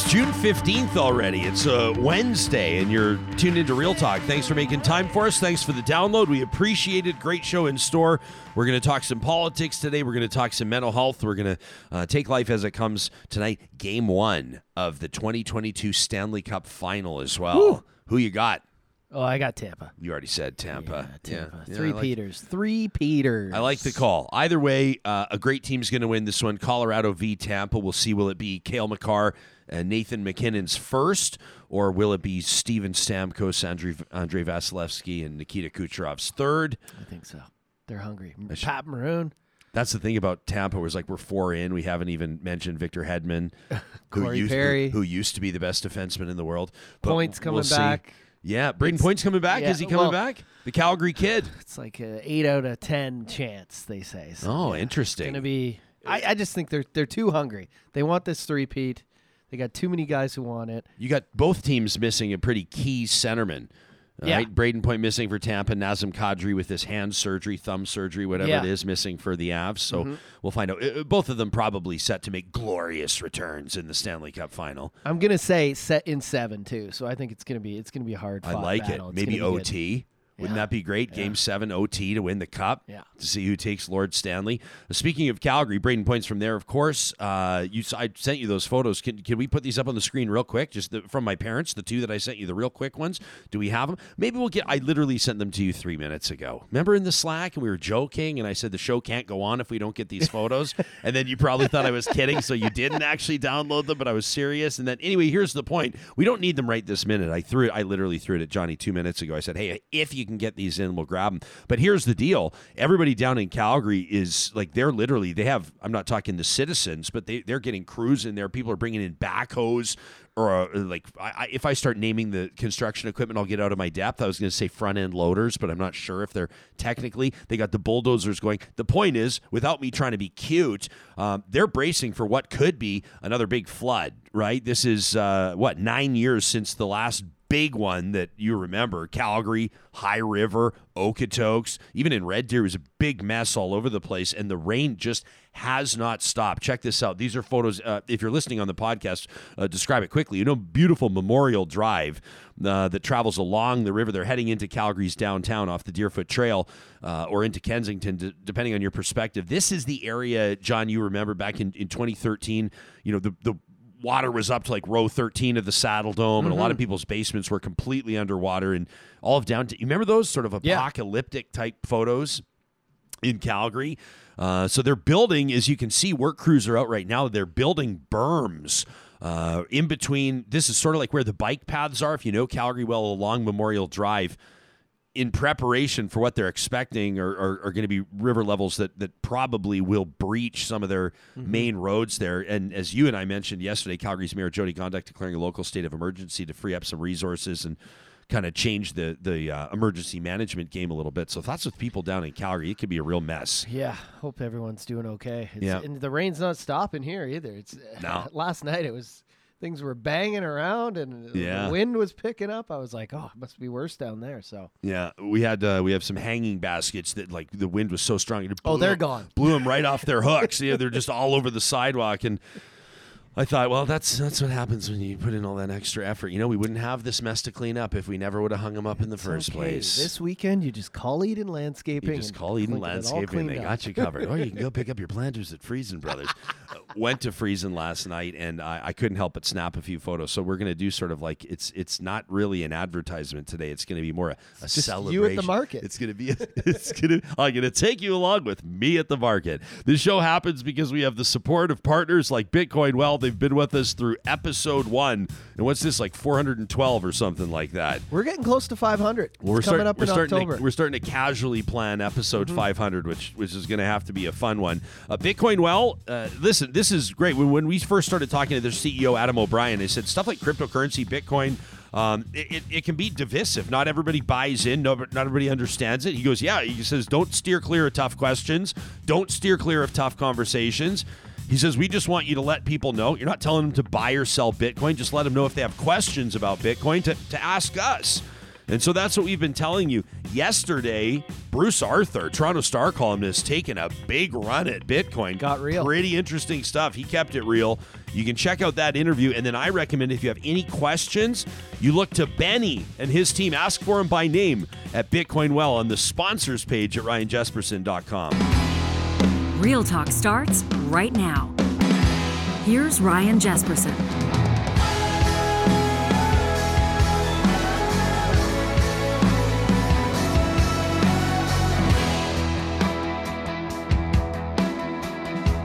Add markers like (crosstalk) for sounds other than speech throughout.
It's June 15th already. It's a Wednesday, and you're tuned into Real Talk. Thanks for making time for us. Thanks for the download. We appreciate it. Great show in store. We're going to talk some politics today. We're going to talk some mental health. We're going to uh, take life as it comes tonight. Game one of the 2022 Stanley Cup final as well. Who you got? Oh, I got Tampa. You already said Tampa. Yeah, Tampa. Yeah, Three I like- Peters. Three Peters. I like the call. Either way, uh, a great team's going to win this one. Colorado v Tampa. We'll see. Will it be Cale Makar and Nathan MacKinnon's first, or will it be Steven Stamkos, Andrei, Andrei Vasilevskiy, and Nikita Kucherov's third? I think so. They're hungry. should- Pat Maroon. That's the thing about Tampa. Was like we're four in. We haven't even mentioned Victor Hedman, (laughs) who used, Perry. who, who used to be the best defenseman in the world. But Points coming we'll back. Yeah, Brayden Point's coming back. yeah, Is he coming well- back? The Calgary kid. (sighs) It's like a eight out of ten chance. They say. So Oh, yeah, interesting. It's gonna be. I, I just think they're they're too hungry. They want this three Pete. They got too many guys who want it. You got both teams missing a pretty key centerman. all Yeah. Right? Brayden Point missing for Tampa, Nazem Kadri with this hand surgery, thumb surgery, whatever Yeah. Mm-hmm. it is, missing for the Avs. So we'll find out. Uh, Both of them probably set to make glorious returns in the Stanley Cup final. I'm gonna say set in seven too. So I think it's gonna be it's gonna be a hard. I like battle. it. Maybe. OT. Wouldn't Yeah. that be great? Game seven OT to win the cup. Yeah. To see who takes Lord Stanley. Speaking of Calgary, Brayden Point's from there. Of course, uh, you. I sent you those photos. Can, can we put these up on the screen real quick? Just the, from my parents, the two that I sent you, the real quick ones. Do we have them? Maybe we'll get. I literally sent them to you three minutes ago. Remember in the Slack, and we were joking, and I said the show can't go on if we don't get these (laughs) photos. and then you probably thought I was kidding, so you didn't actually download them, but I was serious. And then anyway, here's the point: we don't need them right this minute. I threw it. I literally threw it at Johnny two minutes ago. I said, hey, if you can get these in, we'll grab them. But here's the deal: everybody down in Calgary is like they're literally they have. I'm not talking the citizens, but they they're getting crews in there. People are bringing in backhoes. Or uh, like, I, if I start naming the construction equipment, I'll get out of my depth. I was going to say front end loaders, but I'm not sure if they're technically. They got the bulldozers going. The point is, without me trying to be cute, um, they're bracing for what could be another big flood. Right? This is uh, what nine years since the last big one that you remember Calgary, High River, Okotoks, even in Red Deer, was a big mess all over the place, and the rain just has not stopped. Check this out. These are photos. Uh, if you're listening on the podcast, uh, describe it quickly. You know, beautiful Memorial Drive uh, that travels along the river. They're heading into Calgary's downtown off the Deerfoot Trail uh, or into Kensington, d- depending on your perspective. This is the area, John, you remember back in, in 2013, you know, the, the water was up to like row 13 of the Saddledome, and a lot of people's basements were completely underwater. And all of downtown, you remember those sort of Yeah. apocalyptic type photos in Calgary? Uh, so they're building, as you can see, work crews are out right now. They're building berms. Uh, in between, this is sort of like where the bike paths are. If you know Calgary well, along Memorial Drive, in preparation for what they're expecting are, are, are going to be river levels that, that probably will breach some of their main roads there. And as you and I mentioned yesterday, Calgary's Mayor Jyoti Gondek declaring a local state of emergency to free up some resources and kind of change the the uh, emergency management game a little bit. So thoughts with people down in Calgary, it could be a real mess. Yeah, hope everyone's doing okay. It's, Yeah. and the rain's not stopping here either. It's No. (laughs) last night it was things were banging around and Yeah. the wind was picking up. I was like, oh, it must be worse down there. So Yeah, we had uh, we have some hanging baskets that like the wind was so strong. It Oh, they're gone. Blew them right off their hooks. Yeah, they're just all over the sidewalk and. I thought, well, that's that's what happens when you put in all that extra effort. You know, we wouldn't have this mess to clean up if we never would have hung them up in the first okay, place. This weekend you just call Eden Landscaping. you just call Eden Landscaping; they cleaned got you covered. or you can go (laughs) pick up your planters at Friesen Brothers. Uh, went to Friesen last night, and I, I couldn't help but snap a few photos. So we're going to do sort of like it's it's not really an advertisement today. It's going to be more a, a just you at the market. It's going to be. (laughs) It's going to. I'm going to take you along with me at the market. This show happens because we have the support of partners like Bitcoin Well. They've been with us through episode one, and what's this like 412 or something like that. We're getting close to 500. Well, we're It's coming starting. up We're in starting. October. To, we're starting to casually plan episode 500, which which is going to have to be a fun one. Uh, Bitcoin well, uh, listen, this is great. When, when we first started talking to their CEO Adam O'Brien, they said stuff like cryptocurrency, Bitcoin. Um, it, it, it can be divisive. Not everybody buys in. No, not everybody understands it. He goes, yeah. He says, don't steer clear of tough questions. Don't steer clear of tough conversations. He says, we just want you to let people know. You're not telling them to buy or sell Bitcoin. Just let them know if they have questions about Bitcoin to, to ask us. And so that's what we've been telling you. yesterday, Bruce Arthur, Toronto Star columnist, taking a big run at Bitcoin. Got real. Pretty interesting stuff. He kept it real. You can check out that interview. And then I recommend if you have any questions, you look to Benny and his team. Ask for him by name at Bitcoin Well on the sponsors page at ryanjespersen.com. Real Talk starts right now. Here's Ryan Jespersen.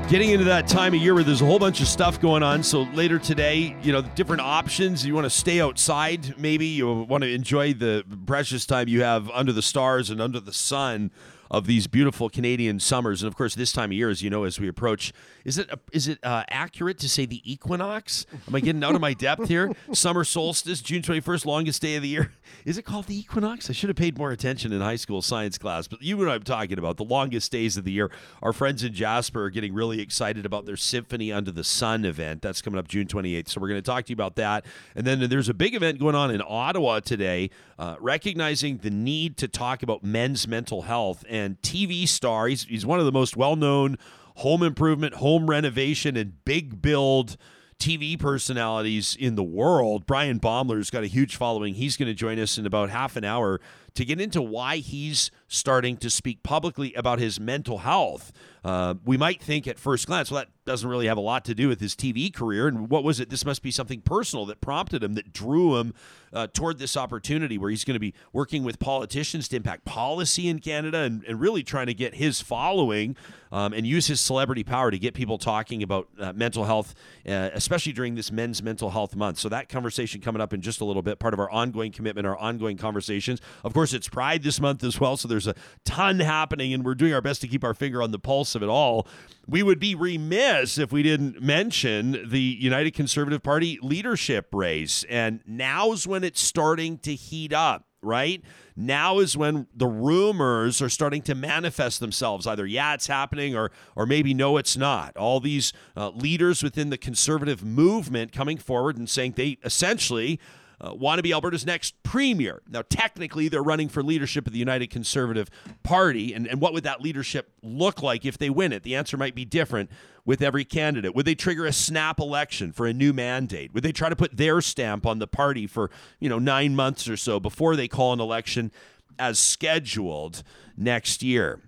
Getting into that time of year where there's a whole bunch of stuff going on. So later today, you know, different options. You want to stay outside, maybe. You want to enjoy the precious time you have under the stars and under the sun of these beautiful Canadian summers. And of course, this time of year, as you know, as we approach, is it is it uh, accurate to say the equinox? Am I getting out of my depth here? (laughs) Summer solstice, June twenty first, longest day of the year. Is it called the equinox? I should have paid more attention in high school science class. But you know what I'm talking about. The longest days of the year. Our friends in Jasper are getting really excited about their Symphony Under the Sun event. That's coming up June 28th. So we're going to talk to you about that. And then there's a big event going on in Ottawa today, uh, recognizing the need to talk about men's mental health. And TV star, he's, he's one of the most well known home improvement, home renovation, and big build TV personalities in the world. Bryan Baeumler's got a huge following. He's going to join us in about half an hour to get into why he's starting to speak publicly about his mental health. Uh, we might think at first glance, well, that doesn't really have a lot to do with his TV career. And what was it? This must be something personal that prompted him, that drew him uh, toward this opportunity where he's going to be working with politicians to impact policy in Canada and, and really trying to get his following um, and use his celebrity power to get people talking about uh, mental health, uh, especially during this Men's Mental Health Month. So that conversation coming up in just a little bit, part of our ongoing commitment, our ongoing conversations. Of course, it's Pride this month as well, so there's a ton happening, and we're doing our best to keep our finger on the pulse of it all. We would be remiss if we didn't mention the United Conservative Party leadership race, and now's when it's starting to heat up right? Now is when the rumors are starting to manifest themselves. Either yeah, it's happening, or or maybe no, it's not. All these uh, leaders within the conservative movement coming forward and saying they essentially uh, want to be Alberta's next premier. Now, technically, they're running for leadership of the United Conservative Party. And, and what would that leadership look like if they win it? The answer might be different with every candidate. Would they trigger a snap election for a new mandate? Would they try to put their stamp on the party for, you know, nine months or so before they call an election as scheduled next year?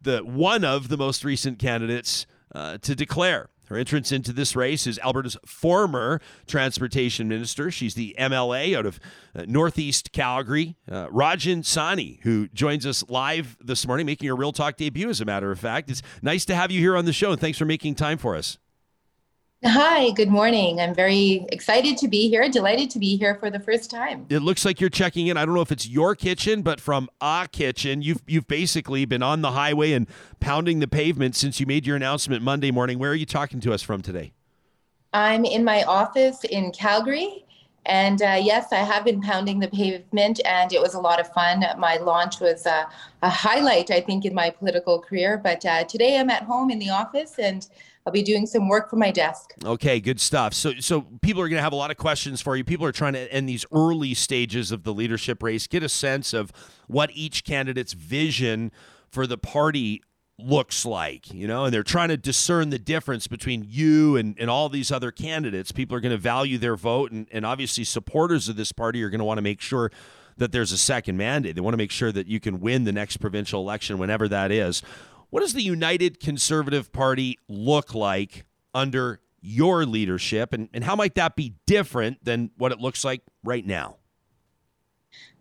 The one of the most recent candidates uh, to declare her entrance into this race is Alberta's former transportation minister. She's the MLA out of uh, Northeast Calgary, uh, Rajan Sawhney, who joins us live this morning, making her Real Talk debut, as a matter of fact. It's nice to have you here on the show, and thanks for making time for us. Hi, good morning. I'm very excited to be here, delighted to be here for the first time. It looks like you're checking in. I don't know if it's your kitchen, but from a kitchen. You've you've basically been on the highway and pounding the pavement since you made your announcement Monday morning. Where are you talking to us from today? I'm in my office in Calgary. And uh, yes, I have been pounding the pavement, and it was a lot of fun. My launch was uh, a highlight, I think, in my political career. But uh, today I'm at home in the office and I'll be doing some work for my desk. Okay, good stuff. So, so people are going to have a lot of questions for you. People are trying to, in these early stages of the leadership race, get a sense of what each candidate's vision for the party looks like, you know, and they're trying to discern the difference between you and, and all these other candidates. People are going to value their vote, and, and obviously, supporters of this party are going to want to make sure that there's a second mandate. They want to make sure that you can win the next provincial election, whenever that is. What does the United Conservative Party look like under your leadership, and, and how might that be different than what it looks like right now?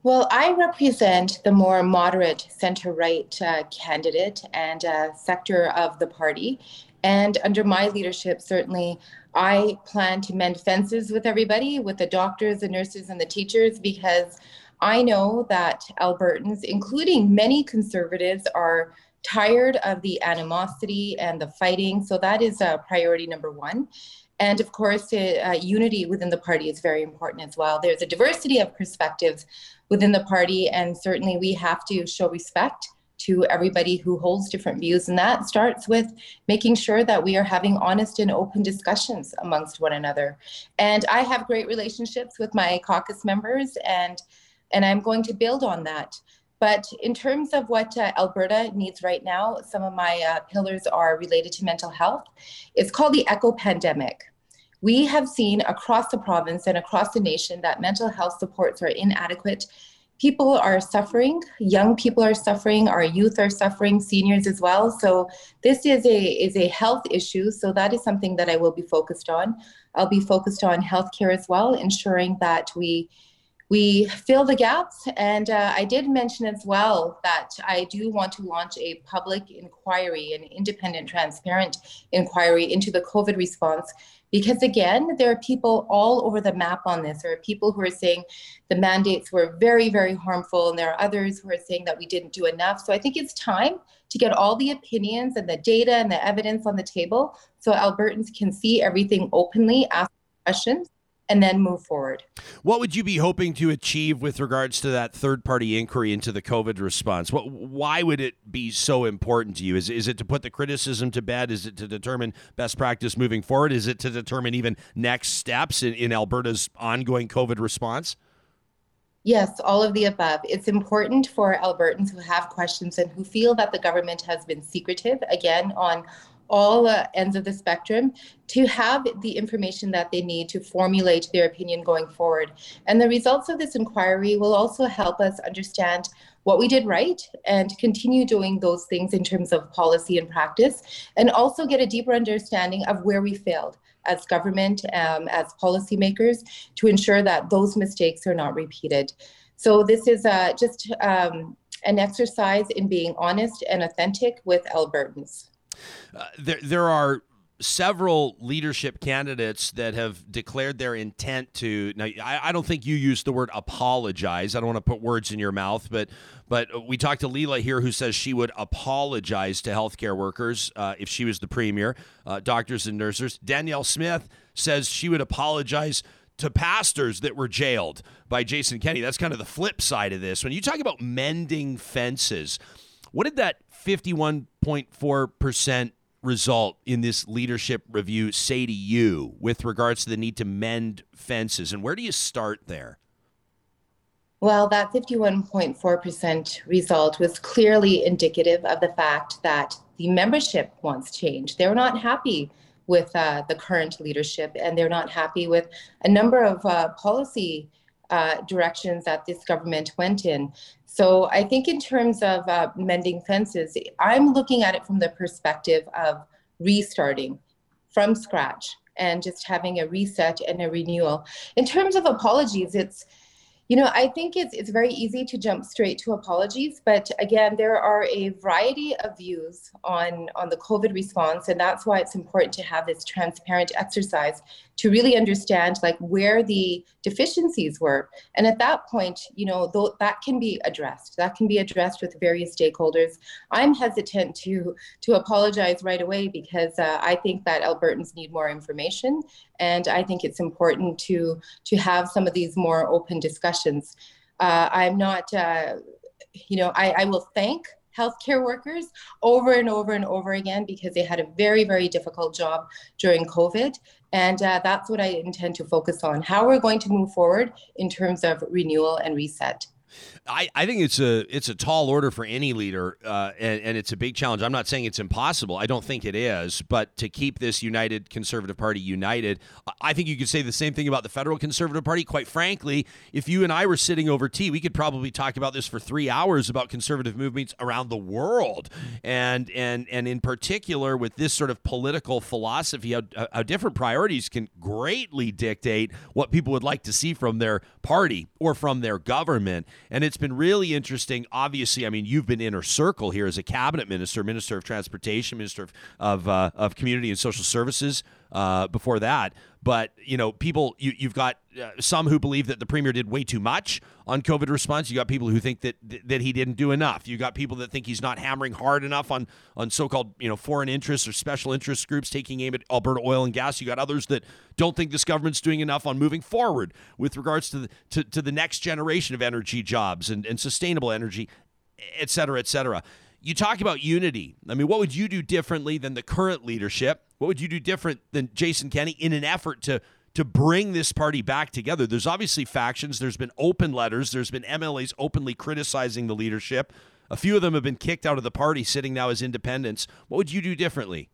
Well, I represent the more moderate center right uh, candidate and uh, sector of the party. And under my leadership, certainly, I plan to mend fences with everybody, with the doctors, the nurses, and the teachers, because I know that Albertans, including many conservatives, are tired of the animosity and the fighting. So that is uh, priority number one. And of course, uh, unity within the party is very important as well. There's a diversity of perspectives within the party, and certainly we have to show respect to everybody who holds different views. And that starts with making sure that we are having honest and open discussions amongst one another. And I have great relationships with my caucus members, and and I'm going to build on that. But in terms of what uh, Alberta needs right now, some of my uh, pillars are related to mental health. It's called the echo pandemic. We have seen across the province and across the nation that mental health supports are inadequate. People are suffering, young people are suffering, our youth are suffering, seniors as well. So this is a is a health issue. So that is something that I will be focused on. I'll be focused on healthcare as well, ensuring that we we fill the gaps. And uh, I did mention as well that I do want to launch a public inquiry, an independent, transparent inquiry into the COVID response. Because again, there are people all over the map on this. There are people who are saying the mandates were very, very harmful, and there are others who are saying that we didn't do enough. So I think it's time to get all the opinions and the data and the evidence on the table so Albertans can see everything openly, ask questions, and then move forward. What would you be hoping to achieve with regards to that third party inquiry into the COVID response? What, why would it be so important to you? Is, is it to put the criticism to bed? Is it to determine best practice moving forward? Is it to determine even next steps in, in Alberta's ongoing COVID response? Yes, all of the above. It's important for Albertans who have questions and who feel that the government has been secretive, again, on all uh, ends of the spectrum to have the information that they need to formulate their opinion going forward. And the results of this inquiry will also help us understand what we did right and continue doing those things in terms of policy and practice, and also get a deeper understanding of where we failed as government, um, as policymakers, to ensure that those mistakes are not repeated. So this is uh, just um, an exercise in being honest and authentic with Albertans. Uh, there, there are several leadership candidates that have declared their intent to now I, I, don't think you used the word apologize. I don't want to put words in your mouth but but we talked to Leela Aheer who says she would apologize to healthcare workers uh, if she was the premier uh, doctors and nurses. Danielle smith says she would apologize to pastors that were jailed by jason kenney. That's kind of the flip side of this. When you talk about mending fences what did that 51.4% result in this leadership review say to you with regards to the need to mend fences? And where do you start there? Well, that 51.4% result was clearly indicative of the fact that the membership wants change. They're not happy with uh, the current leadership and they're not happy with a number of uh, policy uh, directions that this government went in. So I think in terms of uh, mending fences, I'm looking at it from the perspective of restarting from scratch and just having a reset and a renewal. In terms of apologies, it's you know, I think it's it's very easy to jump straight to apologies, but again, there are a variety of views on on the COVID response, and that's why it's important to have this transparent exercise to really understand like where the deficiencies were. And at that point, you know, th- that can be addressed. That can be addressed with various stakeholders. I'm hesitant to to apologize right away because uh, I think that Albertans need more information, and I think it's important to to have some of these more open discussions. Uh, I'm not, uh, you know, I, I will thank healthcare workers over and over and over again because they had a very, very difficult job during COVID. And uh, that's what I intend to focus on how we're going to move forward in terms of renewal and reset. I, I think it's a it's a tall order for any leader, uh, and, and it's a big challenge. I'm not saying it's impossible. I don't think it is, but to keep this united Conservative Party united, I think you could say the same thing about the federal Conservative Party. Quite frankly, if you and I were sitting over tea, we could probably talk about this for three hours about conservative movements around the world, and and and in particular with this sort of political philosophy, how, how different priorities can greatly dictate what people would like to see from their party or from their government. And it's been really interesting. Obviously, I mean, you've been inner circle here as a cabinet minister, minister of transportation, minister of of, uh, of community and social services. Uh, before that, but you know, people you, you've got uh, some who believe that the premier did way too much on COVID response. You got people who think that that he didn't do enough. You got people that think he's not hammering hard enough on on so-called you know foreign interests or special interest groups taking aim at Alberta oil and gas. You got others that don't think this government's doing enough on moving forward with regards to the, to, to the next generation of energy jobs and, and sustainable energy, et cetera, et cetera. You talk about unity. I mean, what would you do differently than the current leadership? What would you do different than Jason Kenney in an effort to to bring this party back together. There's obviously factions. There's been open letters. There's been MLAs openly criticizing the leadership. A few of them have been kicked out of the party, sitting now as independents. What would you do differently?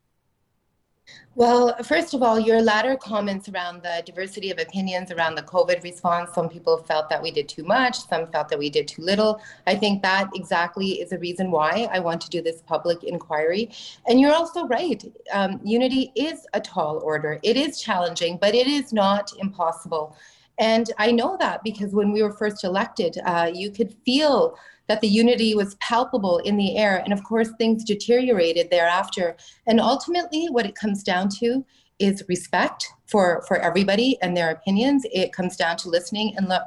Well, first of all, your latter comments around the diversity of opinions around the COVID response, some people felt that we did too much, some felt that we did too little. I think that exactly is the reason why I want to do this public inquiry. And you're also right. Um, unity is a tall order, it is challenging, but it is not impossible. And I know that because when we were first elected, uh, you could feel that the unity was palpable in the air. And of course, things deteriorated thereafter. And ultimately, what it comes down to is respect for, for everybody and their opinions. It comes down to listening. And look,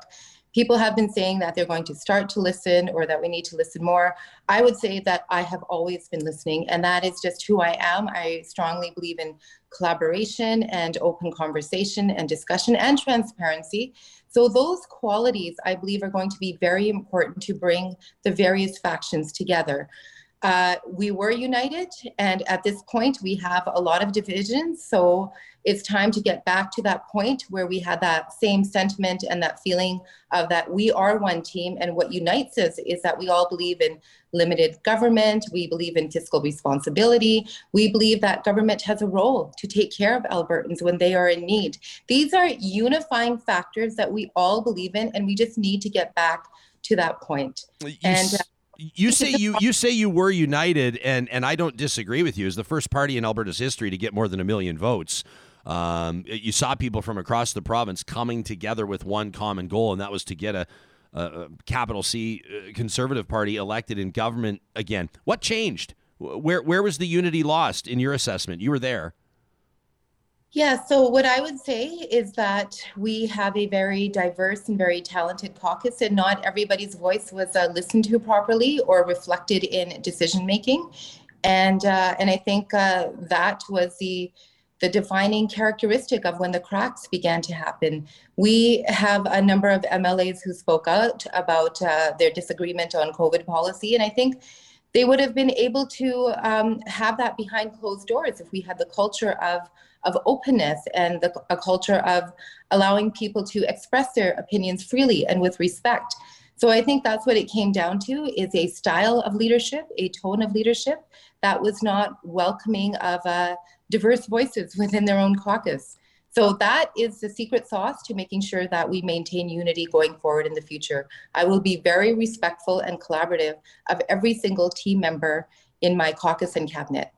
people have been saying that they're going to start to listen or that we need to listen more. I would say that I have always been listening, and that is just who I am. I strongly believe in collaboration and open conversation and discussion and transparency. So, those qualities I believe are going to be very important to bring the various factions together. Uh, we were united, and at this point, we have a lot of divisions. So it's time to get back to that point where we had that same sentiment and that feeling of that we are one team. And what unites us is that we all believe in limited government, we believe in fiscal responsibility, we believe that government has a role to take care of Albertans when they are in need. These are unifying factors that we all believe in, and we just need to get back to that point. You and uh, you say you you say you were united, and and I don't disagree with you. As the first party in Alberta's history to get more than a million votes, um, you saw people from across the province coming together with one common goal, and that was to get a, a, capital C uh, Conservative Party elected in government again. What changed? Where where was the unity lost in your assessment? You were there. Yeah, so what I would say is that we have a very diverse and very talented caucus, and not everybody's voice was uh, listened to properly or reflected in decision making. And uh, and I think uh, that was the the defining characteristic of when the cracks began to happen. We have a number of MLAs who spoke out about uh, their disagreement on COVID policy, and I think they would have been able to um, have that behind closed doors if we had the culture of of openness and the, a culture of allowing people to express their opinions freely and with respect. So I think that's what it came down to is a style of leadership, a tone of leadership that was not welcoming of uh, diverse voices within their own caucus. So that is the secret sauce to making sure that we maintain unity going forward in the future. I will be very respectful and collaborative of every single team member in my caucus and cabinet.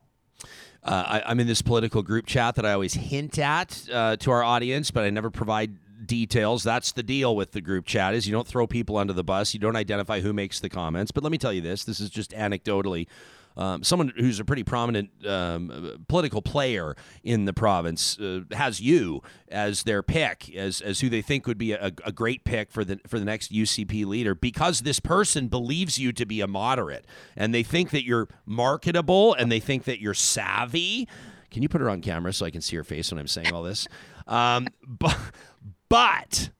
Uh, I, am in this political group chat that I always hint at uh, to our audience, but I never provide details. That's the deal with the group chat is you don't throw people under the bus. You don't identify who makes the comments. But let me tell you this: this is just anecdotally um, someone who's a pretty prominent um, political player in the province uh, has you as their pick, as as who they think would be a, a, great pick for the for the next UCP leader, because this person believes you to be a moderate, and they think that you're marketable, and they think that you're savvy. Can you put her on camera so I can see her face when I'm saying all this? Um, (laughs) but but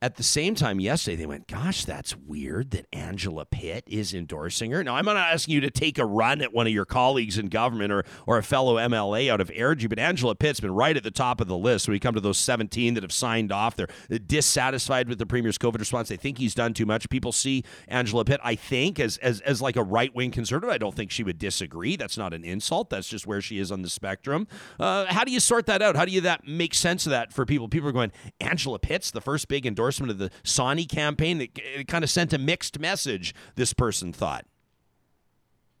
at the same time, yesterday they went, "Gosh, that's weird that Angela Pitt is endorsing her." Now, I'm not asking you to take a run at one of your colleagues in government or or a fellow MLA out of Airdrie, but Angela Pitt's been right at the top of the list when we come to those 17 that have signed off. They're dissatisfied with the premier's COVID response. They think he's done too much. People see Angela Pitt, I think, as as as like a right wing conservative. I don't think she would disagree. That's not an insult. That's just where she is on the spectrum. Uh, how do you sort that out? How do you that make sense of that for people? People are going, Angela Pitt's the first big endorsement endorsement of the Sawhney campaign. It, it kind of sent a mixed message, this person thought.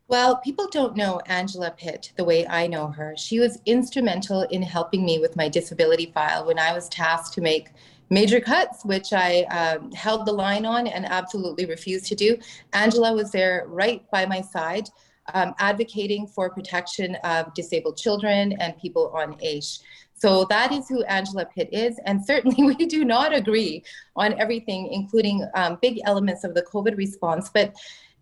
Well, people don't know Angela Pitt the way I know her. She was instrumental in helping me with my disability file when I was tasked to make major cuts, which I um, held the line on and absolutely refused to do. Angela was there right by my side, um, advocating for protection of disabled children and people on AISH. So that is who Angela Pitt is. And certainly (laughs) we do not agree on everything, including um, big elements of the COVID response. But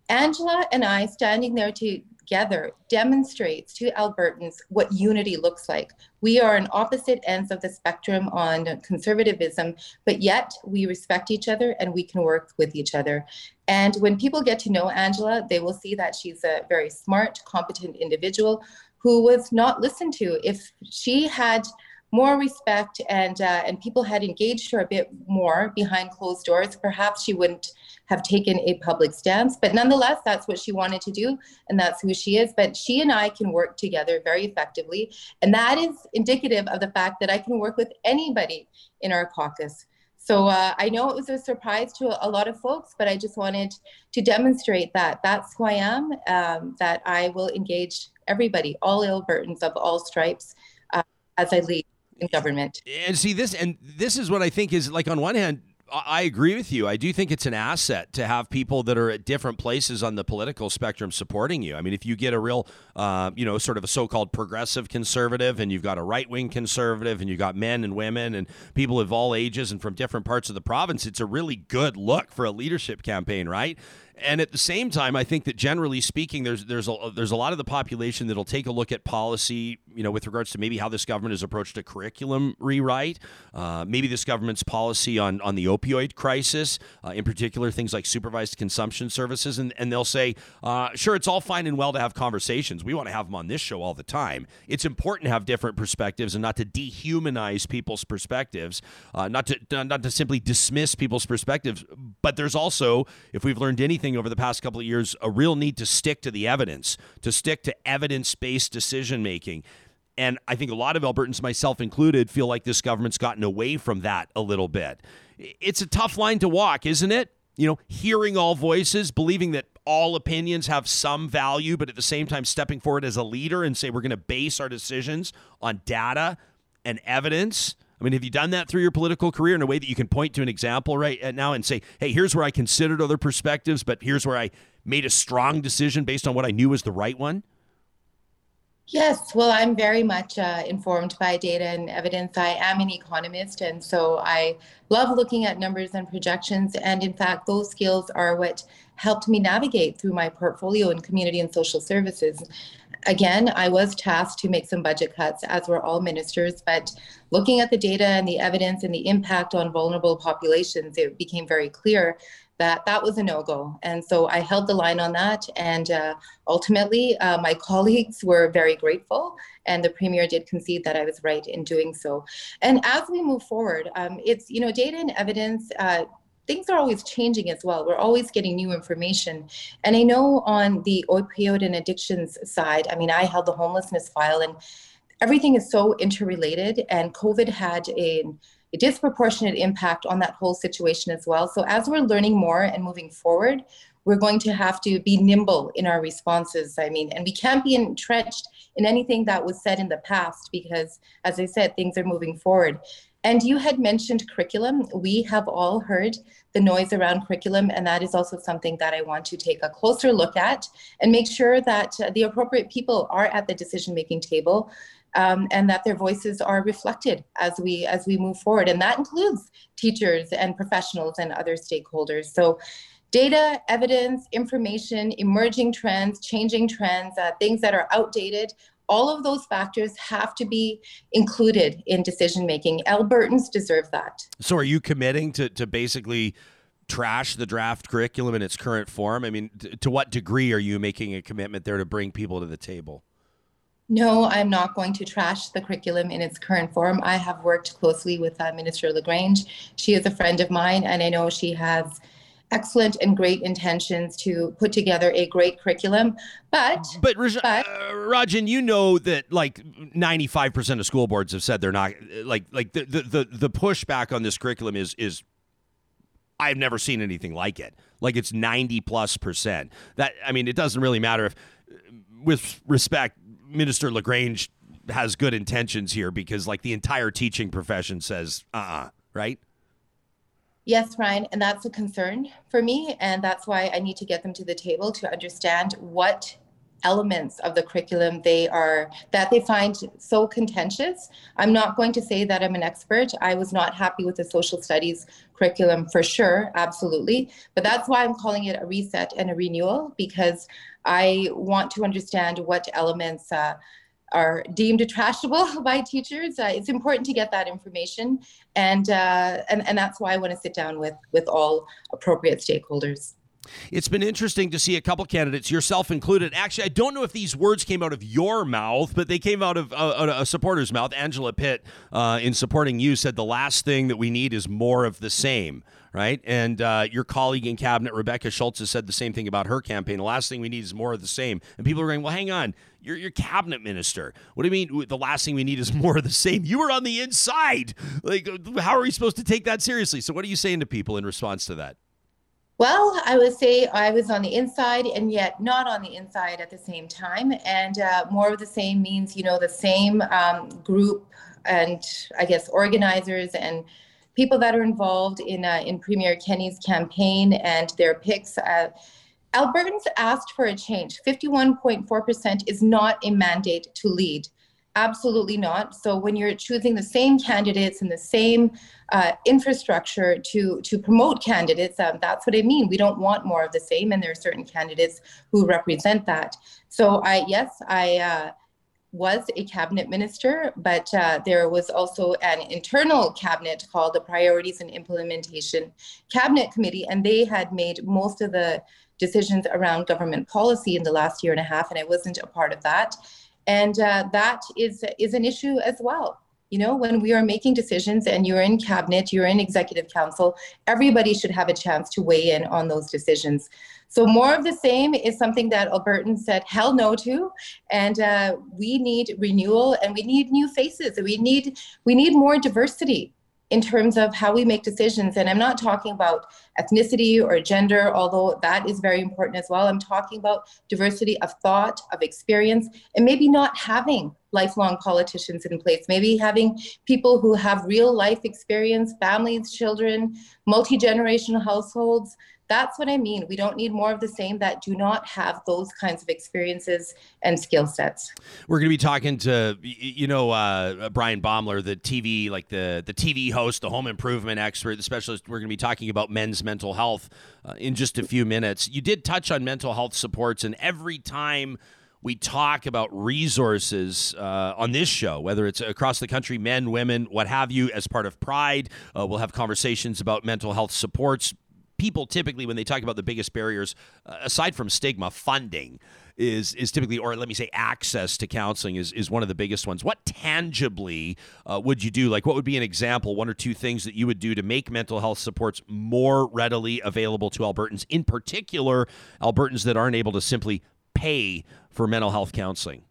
Angela and I standing there together demonstrates to Albertans what unity looks like. We are on opposite ends of the spectrum on conservatism, but yet we respect each other and we can work with each other. And when people get to know Angela, they will see that she's a very smart, competent individual who was not listened to. If she had more respect and uh, and people had engaged her a bit more behind closed doors, perhaps she wouldn't have taken a public stance. But nonetheless, that's what she wanted to do, and that's who she is. But she and I can work together very effectively, and that is indicative of the fact that I can work with anybody in our caucus. So uh, I know it was a surprise to a lot of folks, but I just wanted to demonstrate that that's who I am, um, that I will engage everybody, all Albertans of all stripes, uh, as I lead in government. And see this, and this is what I think is like on one hand, I agree with you. I do think it's an asset to have people that are at different places on the political spectrum supporting you. I mean, if you get a real, uh, you know, sort of a so-called progressive conservative, and you've got a right-wing conservative, and you've got men and women and people of all ages and from different parts of the province, it's a really good look for a leadership campaign, right? And at the same time, I think that generally speaking, there's there's a there's a lot of the population that'll take a look at policy, you know, with regards to maybe how this government has approached a curriculum rewrite, uh, maybe this government's policy on on the opioid crisis, uh, in particular things like supervised consumption services, and and they'll say, uh, sure, it's all fine and well to have conversations. We want to have them on this show all the time. It's important to have different perspectives and not to dehumanize people's perspectives, uh, not to not to simply dismiss people's perspectives. But there's also, if we've learned anything over the past couple of years a real need to stick to the evidence, to stick to evidence based decision making. And I think a lot of Albertans, myself included, feel like this government's gotten away from that a little bit. It's a tough line to walk, isn't it? You know, hearing all voices, believing that all opinions have some value, but at the same time stepping forward as a leader and say we're going to base our decisions on data and evidence. I mean, have you done that through your political career in a way that you can point to an example right uh, now and say, hey, here's where I considered other perspectives, but here's where I made a strong decision based on what I knew was the right one? Yes, well, I'm very much uh, informed by data and evidence. I am an economist, and so I love looking at numbers and projections. And in fact, those skills are what helped me navigate through my portfolio in community and social services again, I was tasked to make some budget cuts, as were all ministers. But looking at the data and the evidence and the impact on vulnerable populations, it became very clear that that was a no-go. And so I held the line on that. And uh, ultimately, uh, my (laughs) colleagues were very grateful. And the premier did concede that I was right in doing so. And as we move forward, um, it's, you know, data and evidence, uh, things are always changing as well. We're always getting new information. And I know on the opioid and addictions side, I mean, I held the homelessness file and everything is so interrelated, and COVID had a, a disproportionate impact on that whole situation as well. So as we're learning more and moving forward, we're going to have to be nimble in our responses. I mean, and we can't be entrenched in anything that was said in the past because, as I said, things are moving forward. And you had mentioned curriculum. We have all heard the noise around curriculum, and that is also something that I want to take a closer look at and make sure that the appropriate people are at the decision-making table. Um, and that their voices are reflected as we as we move forward, and that includes teachers and professionals and other stakeholders. So, data, evidence, information, emerging trends, changing trends, uh, things that are outdated all of those factors have to be included in decision making. Albertans deserve that. So, are you committing to, to basically trash the draft curriculum in its current form? I mean, t- to what degree are you making a commitment there to bring people to the table? No, I'm not going to trash the curriculum in its current form. I have worked closely with uh, Minister LaGrange. She is a friend of mine, and I know she has excellent and great intentions to put together a great curriculum. But but, Raj- but uh, Rajan, you know that like ninety five percent of school boards have said they're not like like the, the the the pushback on this curriculum is is I've never seen anything like it. Like it's ninety plus percent. That I mean, it doesn't really matter if, with respect, Minister LaGrange has good intentions here because like the entire teaching profession says, uh, uh-uh, right? Yes, Ryan, and that's a concern for me. And that's why I need to get them to the table to understand what elements of the curriculum they are that they find so contentious. I'm not going to say that I'm an expert. I was not happy with the social studies curriculum for sure, absolutely. But that's why I'm calling it a reset and a renewal because I want to understand what elements uh, are deemed trashable (laughs) by teachers. Uh, it's important to get that information, and, uh, and and that's why I want to sit down with with all appropriate stakeholders. It's been interesting to see a couple candidates, yourself included. Actually, I don't know if these words came out of your mouth, but they came out of uh, a supporter's mouth. Angela Pitt, uh, in supporting you, said the last thing that we need is more of the same right? And uh, your colleague in cabinet, Rebecca Schulz, has said the same thing about her campaign. The last thing we need is more of the same. And people are going, well, hang on, you're your cabinet minister. What do you mean? The last thing we need is (laughs) more of the same. You were on the inside. Like, how are we supposed to take that seriously? So, what are you saying to people in response to that? Well, I would say I was on the inside and yet not on the inside at the same time. And uh, more of the same means, you know, the same um, group and I guess organizers and people that are involved in uh, in Premier Kenney's campaign and their picks. Uh, Albertans asked for a change. 51.4% is not a mandate to lead. Absolutely not. So when you're choosing the same candidates and the same uh, infrastructure to to promote candidates, um, that's what I mean. We don't want more of the same, and there are certain candidates who represent that. So I yes, I. Uh, was a cabinet minister, but uh, there was also an internal cabinet called the Priorities and Implementation Cabinet Committee, and they had made most of the decisions around government policy in the last year and a half, and I wasn't a part of that and uh, that is is an issue as well. You know when we are making decisions and you're in cabinet you're in executive council everybody should have a chance to weigh in on those decisions. So more of the same is something that albertans said hell no to. And uh, we need renewal and we need new faces. And we need we need more diversity in terms of how we make decisions. And I'm not talking about ethnicity or gender, although that is very important as well. I'm talking about diversity of thought, of experience, and maybe not having lifelong politicians in place, maybe having people who have real life experience, families, children, multi generational households that's what I mean. We don't need more of the same that do not have those kinds of experiences and skill sets. We're going to be talking to you know uh, Bryan Baeumler, the TV like the the TV host, the home improvement expert, the specialist. We're going to be talking about men's mental health uh, in just a few minutes. You did touch on mental health supports, and every time we talk about resources uh, on this show, whether it's across the country, men, women, what have you, as part of Pride. Uh, we'll have conversations about mental health supports, people typically when they talk about the biggest barriers uh, aside from stigma funding is is typically or let me say access to counseling is is one of the biggest ones what tangibly uh, would you do like what would be an example one or two things that you would do to make mental health supports more readily available to albertans in particular albertans that aren't able to simply pay for mental health counseling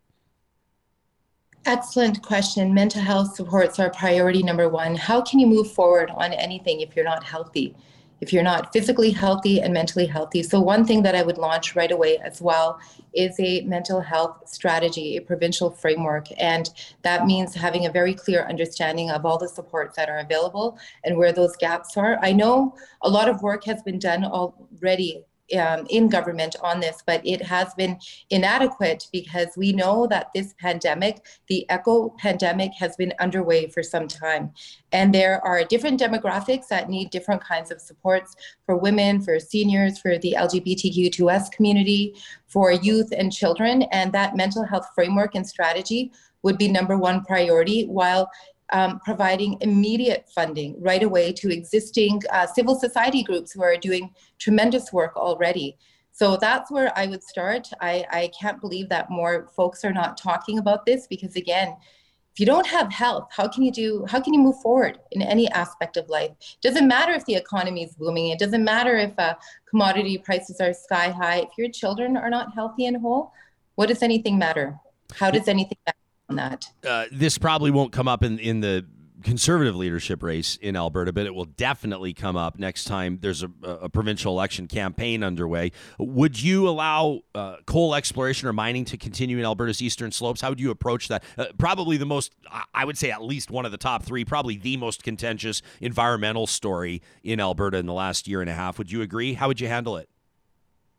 Excellent question. Mental health supports are priority number one. How can you move forward on anything if you're not healthy? If you're not physically healthy and mentally healthy. So, one thing that I would launch right away as well is a mental health strategy, a provincial framework. And that means having a very clear understanding of all the supports that are available and where those gaps are. I know a lot of work has been done already um, in government on this, but it has been inadequate because we know that this pandemic, the echo pandemic, has been underway for some time. And there are different demographics that need different kinds of supports for women, for seniors, for the LGBTQ2S community, for youth and children. And that mental health framework and strategy would be number one priority, while um, providing immediate funding right away to existing uh, civil society groups who are doing tremendous work already. So that's where I would start. I, I can't believe that more folks are not talking about this because again, if you don't have health, how can you do how can you move forward in any aspect of life? It doesn't matter if the economy is booming. It doesn't matter if uh, commodity prices are sky high. If your children are not healthy and whole, what does anything matter? How does anything matter? On that. Uh, this probably won't come up in, in the conservative leadership race in Alberta, but it will definitely come up next time there's a, a provincial election campaign underway. Would you allow uh, coal exploration or mining to continue in Alberta's eastern slopes? How would you approach that? Uh, probably the most, I would say, at least one of the top three, probably the most contentious environmental story in Alberta in the last year and a half. Would you agree? How would you handle it?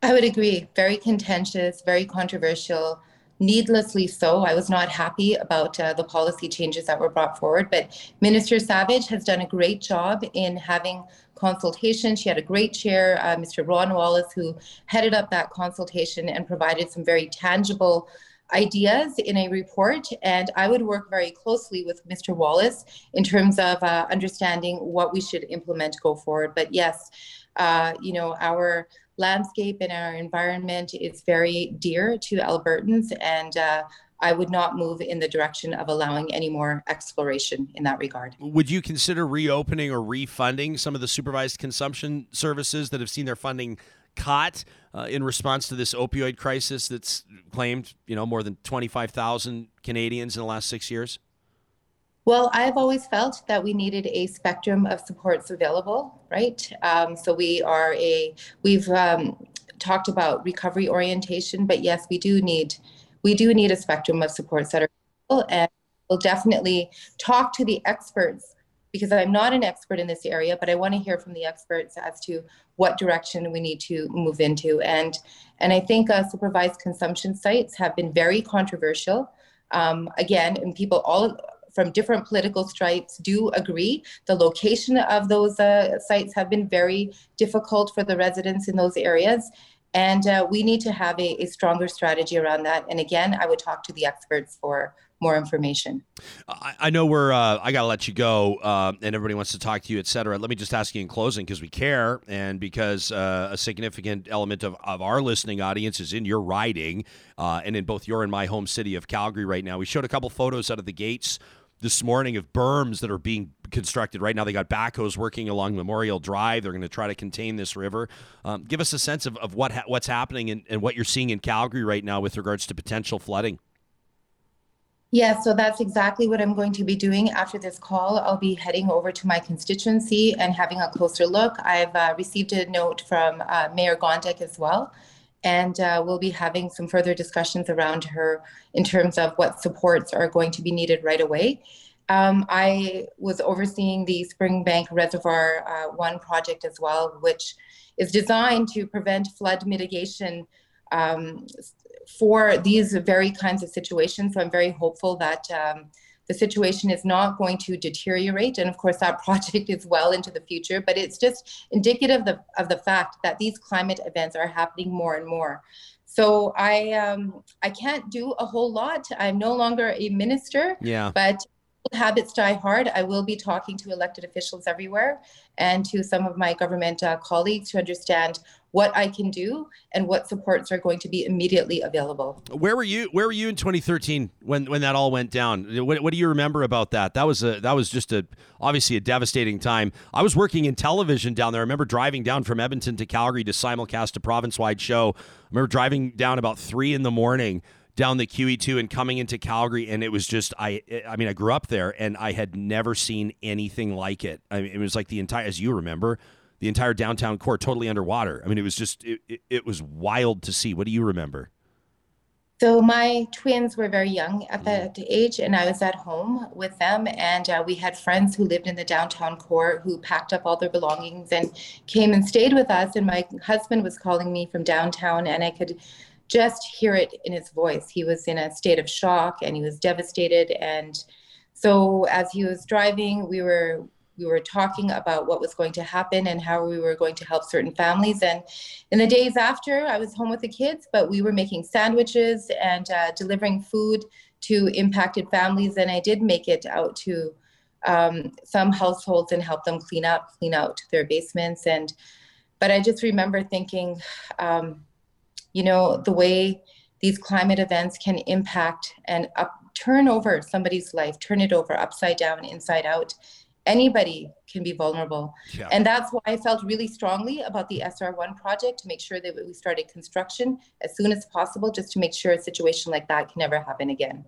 I would agree. Very contentious, very controversial needlessly so. I was not happy about uh, the policy changes that were brought forward, but Minister Savage has done a great job in having consultation. She had a great chair, uh, Mr. Ron Wallace, who headed up that consultation and provided some very tangible ideas in a report. And I would work very closely with Mr. Wallace in terms of uh, understanding what we should implement go forward. But yes, uh, you know, our landscape and our environment is very dear to Albertans, and uh, I would not move in the direction of allowing any more exploration in that regard. Would you consider reopening or refunding some of the supervised consumption services that have seen their funding cut uh, in response to this opioid crisis that's claimed, you know, more than 25,000 Canadians in the last six years? Well, I've always felt that we needed a spectrum of supports available, right? Um, so we are a, we've um, talked about recovery orientation, but yes, we do need we do need a spectrum of supports that are available and we'll definitely talk to the experts because I'm not an expert in this area, but I want to hear from the experts as to what direction we need to move into. And and I think uh, supervised consumption sites have been very controversial. Um, again, and people all from different political stripes do agree. The location of those uh, sites have been very difficult for the residents in those areas. And uh, we need to have a, a, stronger strategy around that. And again, I would talk to the experts for more information. I, I know we're, uh, I got to let you go, uh, and everybody wants to talk to you, et cetera. Let me just ask you in closing because we care and because uh, a significant element of, of our listening audience is in your riding uh, and in both your and my home city of Calgary right now. We showed a couple photos out of the gates this morning of berms that are being constructed right now. They got backhoes working along Memorial Drive. They're going to try to contain this river. Um, give us a sense of, of what ha- what's happening and, and what you're seeing in Calgary right now with regards to potential flooding. Yeah, so that's exactly what I'm going to be doing after this call. I'll be heading over to my constituency and having a closer look. I've uh, received a note from uh, Mayor Gondek as well and uh, we'll be having some further discussions around her in terms of what supports are going to be needed right away. Um, I was overseeing the Springbank Reservoir uh, 1 project as well, which is designed to prevent flood mitigation um, for these very kinds of situations. So I'm very hopeful that um, the situation is not going to deteriorate. And of course, that (laughs) project is well into the future, but it's just indicative of, of the fact that these climate events are happening more and more. So I um, I can't do a whole lot. I'm no longer a minister. Yeah. But habits die hard. I will be talking to elected officials everywhere and to some of my government uh, colleagues to understand what I can do and what supports are going to be immediately available. Where were you? Where were you in 2013 when when that all went down? What, what do you remember about that? That was a that was just a obviously a devastating time. I was working in television down there. I remember driving down from Edmonton to Calgary to simulcast a province wide show. I remember driving down about three in the morning down the QE2 and coming into Calgary and it was just I I mean I grew up there and I had never seen anything like it. I mean it was like the entire as you remember the entire downtown core totally underwater. I mean it was just it, it, it was wild to see. What do you remember? So my twins were very young at that age, and I was at home with them. And uh, we had friends who lived in the downtown core who packed up all their belongings and came and stayed with us. And my husband was calling me from downtown, and I could just hear it in his voice. He was in a state of shock and he was devastated. And so as he was driving, we were we were talking about what was going to happen and how we were going to help certain families. And in the days after, I was home with the kids, but we were making sandwiches and uh, delivering food to impacted families. And I did make it out to um, some households and help them clean up, clean out their basements. And but I just remember thinking, um, you know, the way these climate events can impact and up, turn over somebody's life, turn it over upside down, inside out anybody can be vulnerable. Yeah. And that's why I felt really strongly about the SR1 project to make sure that we started construction as soon as possible, just to make sure a situation like that can never happen again.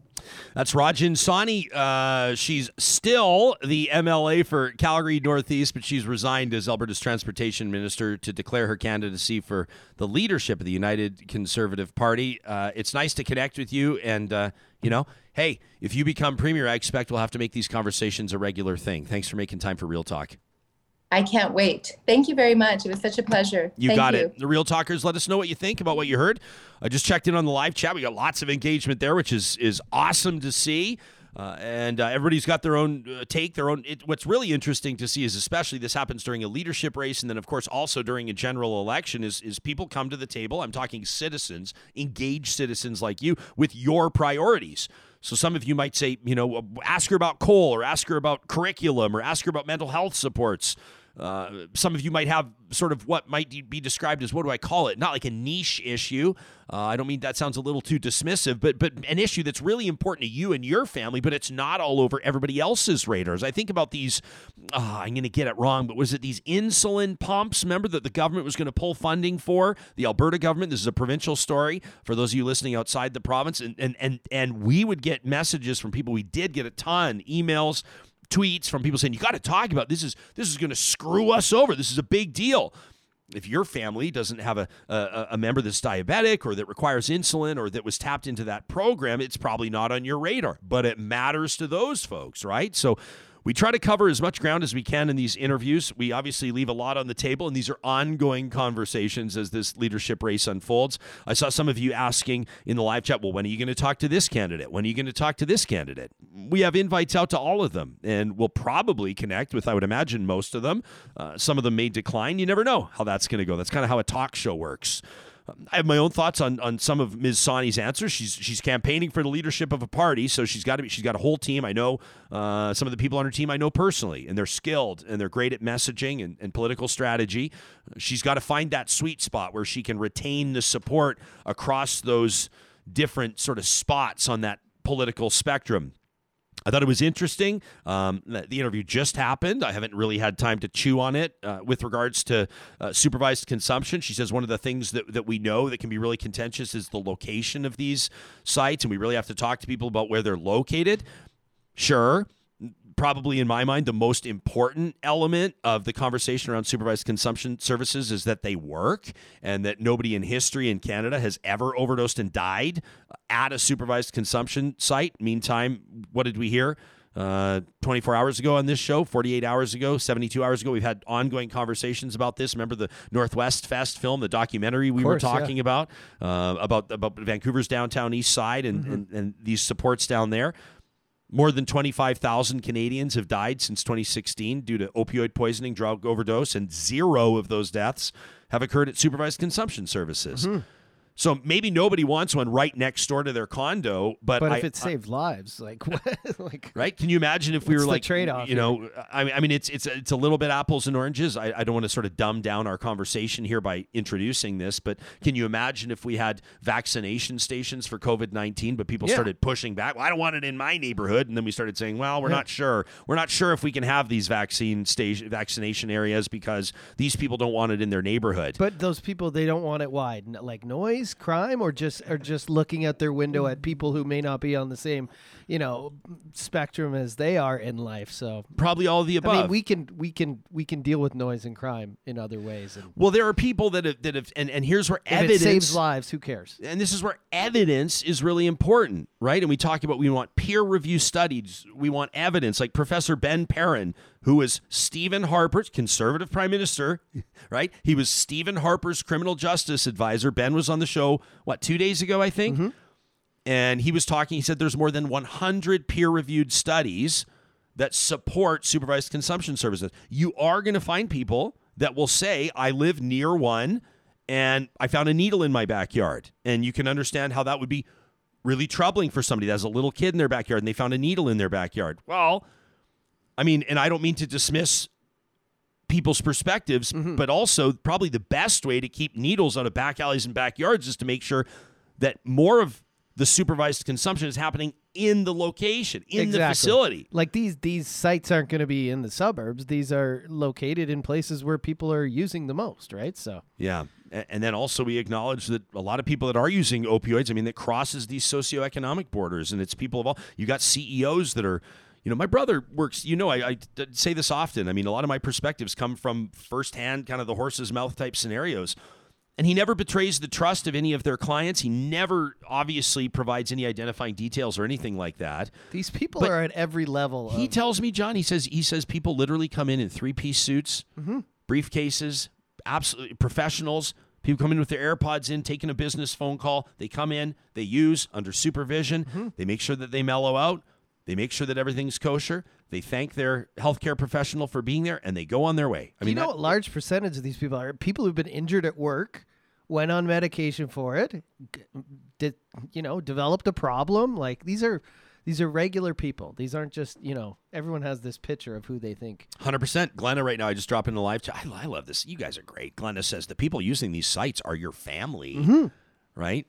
That's Rajan Sawhney. Uh, she's still the MLA for Calgary Northeast, but she's resigned as Alberta's transportation minister to declare her candidacy for the leadership of the United Conservative Party. Uh, it's nice to connect with you and, uh, you know, hey, if you become premier, I expect we'll have to make these conversations a regular thing. Thanks for making time for Real Talk. I can't wait. Thank you very much. It was such a pleasure. You Thank got you. it. The Real Talkers, let us know what you think about what you heard. I just checked in on the live chat. We got lots of engagement there, which is is awesome to see. Uh, and uh, everybody's got their own uh, take, their own. It, what's really interesting to see is, especially this happens during a leadership race, and then of course also during a general election, is is people come to the table. I'm talking citizens, engaged citizens like you, with your priorities. So some of you might say, you know, ask her about coal, or ask her about curriculum, or ask her about mental health supports. Uh, some of you might have sort of what might be described as what do I call it? Not like a niche issue. Uh, I don't mean that sounds a little too dismissive, but but an issue that's really important to you and your family, but it's not all over everybody else's radars. I think about these. Uh, I'm going to get it wrong, but was it these insulin pumps? Remember that the government was going to pull funding for the Alberta government. This is a provincial story for those of you listening outside the province, and and and and we would get messages from people. We did get a ton emails tweets from people saying you got to talk about this is this is going to screw us over. This is a big deal. If your family doesn't have a, a, a member that's diabetic or that requires insulin or that was tapped into that program, it's probably not on your radar. But it matters to those folks, right? So we try to cover as much ground as we can in these interviews. We obviously leave a lot on the table, and these are ongoing conversations as this leadership race unfolds. I saw some of you asking in the live chat, well, when are you going to talk to this candidate? When are you going to talk to this candidate? We have invites out to all of them, and we'll probably connect with, I would imagine, most of them. Uh, some of them may decline. You never know how that's going to go. That's kind of how a talk show works. I have my own thoughts on, on some of Ms. Sawhney's answers. She's she's campaigning for the leadership of a party, so she's got to be. She's got a whole team. I know uh, some of the people on her team. I know personally, and they're skilled and they're great at messaging and, and political strategy. She's got to find that sweet spot where she can retain the support across those different sort of spots on that political spectrum. I thought it was interesting. Um, the interview just happened. I haven't really had time to chew on it uh, with regards to uh, supervised consumption. She says one of the things that, that we know that can be really contentious is the location of these sites, and we really have to talk to people about where they're located. Sure probably in my mind the most important element of the conversation around supervised consumption services is that they work and that nobody in history in Canada has ever overdosed and died at a supervised consumption site. Meantime, what did we hear? Uh, 24 hours ago on this show, 48 hours ago, 72 hours ago, we've had ongoing conversations about this. Remember the Northwest Fest film, the documentary we course, were talking yeah. about, uh, about about Vancouver's downtown east side and, mm-hmm. and, and these supports down there. More than 25,000 Canadians have died since 2016 due to opioid poisoning, drug overdose, and zero of those deaths have occurred at supervised consumption services. Mm-hmm. So maybe nobody wants one right next door to their condo, but but I, if it saved lives, like (laughs) what, like right? Can you imagine if we were like trade off? You know, I mean, I mean, it's it's it's a little bit apples and oranges. I, I don't want to sort of dumb down our conversation here by introducing this, but can you imagine if we had vaccination stations for COVID nineteen, but people yeah. started pushing back? Well, I don't want it in my neighborhood, and then we started saying, well, we're yeah. not sure. We're not sure if we can have these vaccine station vaccination areas because these people don't want it in their neighborhood. But those people, they don't want it wide, like noise crime or just or just looking out their window at people who may not be on the same you know spectrum as they are in life. So probably all of the above. I mean, we can we can we can deal with noise and crime in other ways. And well, there are people that have, that have and, and here's where evidence saves lives. Who cares? And this is where evidence is really important, right? And we talk about we want peer review studies. We want evidence, like Professor Ben Perrin, who was Stephen Harper's conservative prime minister, (laughs) right? He was Stephen Harper's criminal justice advisor. Ben was on the show what two days ago, I think. Mm-hmm and he was talking he said there's more than 100 peer-reviewed studies that support supervised consumption services. You are going to find people that will say i live near one and i found a needle in my backyard. And you can understand how that would be really troubling for somebody that has a little kid in their backyard and they found a needle in their backyard. Well i mean and i don't mean to dismiss people's perspectives mm-hmm. but also probably the best way to keep needles out of back alleys and backyards is to make sure that more of the supervised consumption is happening in the location, in exactly. the facility. Like these these sites aren't going to be in the suburbs. These are located in places where people are using the most, right? So yeah, and then also we acknowledge that a lot of people that are using opioids, I mean, that crosses these socioeconomic borders, and it's people of all. You got CEOs that are you know, my brother works, you know, I, I, say this often. I mean, a lot of my perspectives come from firsthand, kind of the horse's mouth type scenarios and he never betrays the trust of any of their clients. He never obviously provides any identifying details or anything like that. These people but are at every level. He tells me, John. He says he says people literally come in in three piece suits, mm-hmm. briefcases, absolutely professionals. People come in with their AirPods in, taking a business phone call. They come in, they use under supervision. Mm-hmm. They make sure that they mellow out. They make sure that everything's kosher. They thank their healthcare professional for being there, and they go on their way. I mean, you know, that, a large percentage of these people are people who've been injured at work went on medication for it, did you know developed a problem? Like these are these are regular people. These aren't just you know everyone has this picture of who they think. Hundred percent. Glenna, right now, I just dropped in the live chat. I, I love this. You guys are great. Glenna says the people using these sites are your family, Mm-hmm. right?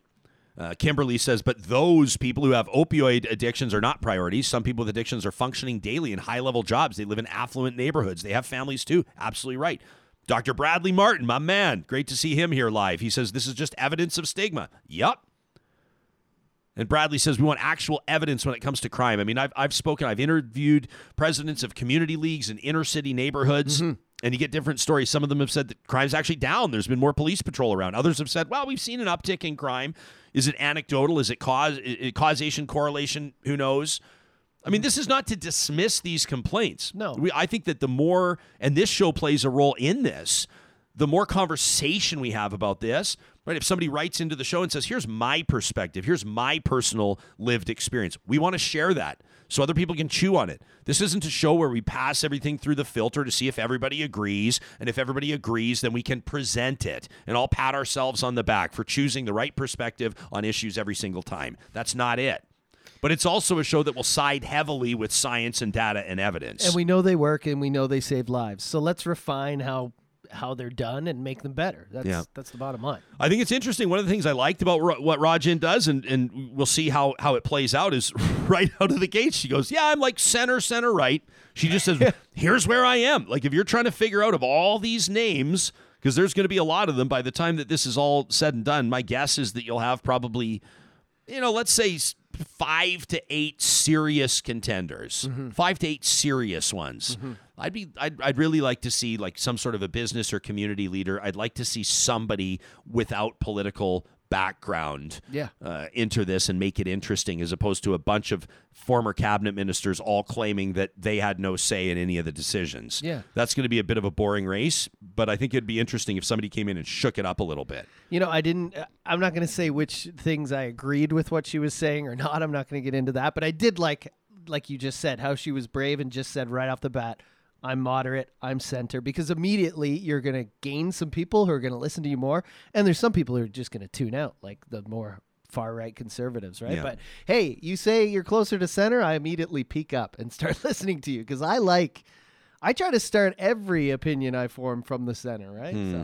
Uh, Kimberly says, but those people who have opioid addictions are not priorities. Some people with addictions are functioning daily in high level jobs. They live in affluent neighborhoods. They have families too. Absolutely right. Dr. Bradley Martin, my man, great to see him here live. He says this is just evidence of stigma. Yup. And Bradley says we want actual evidence when it comes to crime. I mean, I've, I've spoken, I've interviewed presidents of community leagues in inner city neighborhoods, and you get different stories. Some of them have said that crime's actually down. There's been more police patrol around. Others have said, well, we've seen an uptick in crime. Is it anecdotal? Is it cause i- i- causation, correlation? Who knows? I mean, this is not to dismiss these complaints. No. we, I think that the more, and this show plays a role in this, the more conversation we have about this, right? If somebody writes into the show and says, here's my perspective, here's my personal lived experience, we want to share that so other people can chew on it. This isn't a show where we pass everything through the filter to see if everybody agrees. And if everybody agrees, then we can present it and all pat ourselves on the back for choosing the right perspective on issues every single time. That's not it. But it's also a show that will side heavily with science and data and evidence. And we know they work and we know they save lives. So let's refine how how they're done and make them better. That's Yeah. that's the bottom line. I think it's interesting. One of the things I liked about Ro- what Rajan does, and, and we'll see how, how it plays out, is (laughs) right out of the gate, she goes, Yeah, I'm like center, center, right. She just says, (laughs) Here's where I am. Like, if you're trying to figure out of all these names, because there's going to be a lot of them by the time that this is all said and done, my guess is that you'll have probably, you know, let's say five to eight serious contenders, mm-hmm. five to eight serious ones. Mm-hmm. I'd be, I'd, I'd really like to see like some sort of a business or community leader. I'd like to see somebody without political background Yeah. uh, enter this and make it interesting as opposed to a bunch of former cabinet ministers all claiming that they had no say in any of the decisions. Yeah. That's going to be a bit of a boring race, but I think it'd be interesting if somebody came in and shook it up a little bit. You know, I didn't. uh, I'm not going to say which things I agreed with what she was saying or not. I'm not going to get into that. But I did like, like you just said, how she was brave and just said right off the bat, "I'm moderate. I'm center." Because immediately you're going to gain some people who are going to listen to you more, and there's some people who are just going to tune out, like the more far right conservatives, right? Yeah. But hey, you say you're closer to center, I immediately peek up and (laughs) start listening to you because I like. I try to start every opinion I form from the center, right? So. Hmm.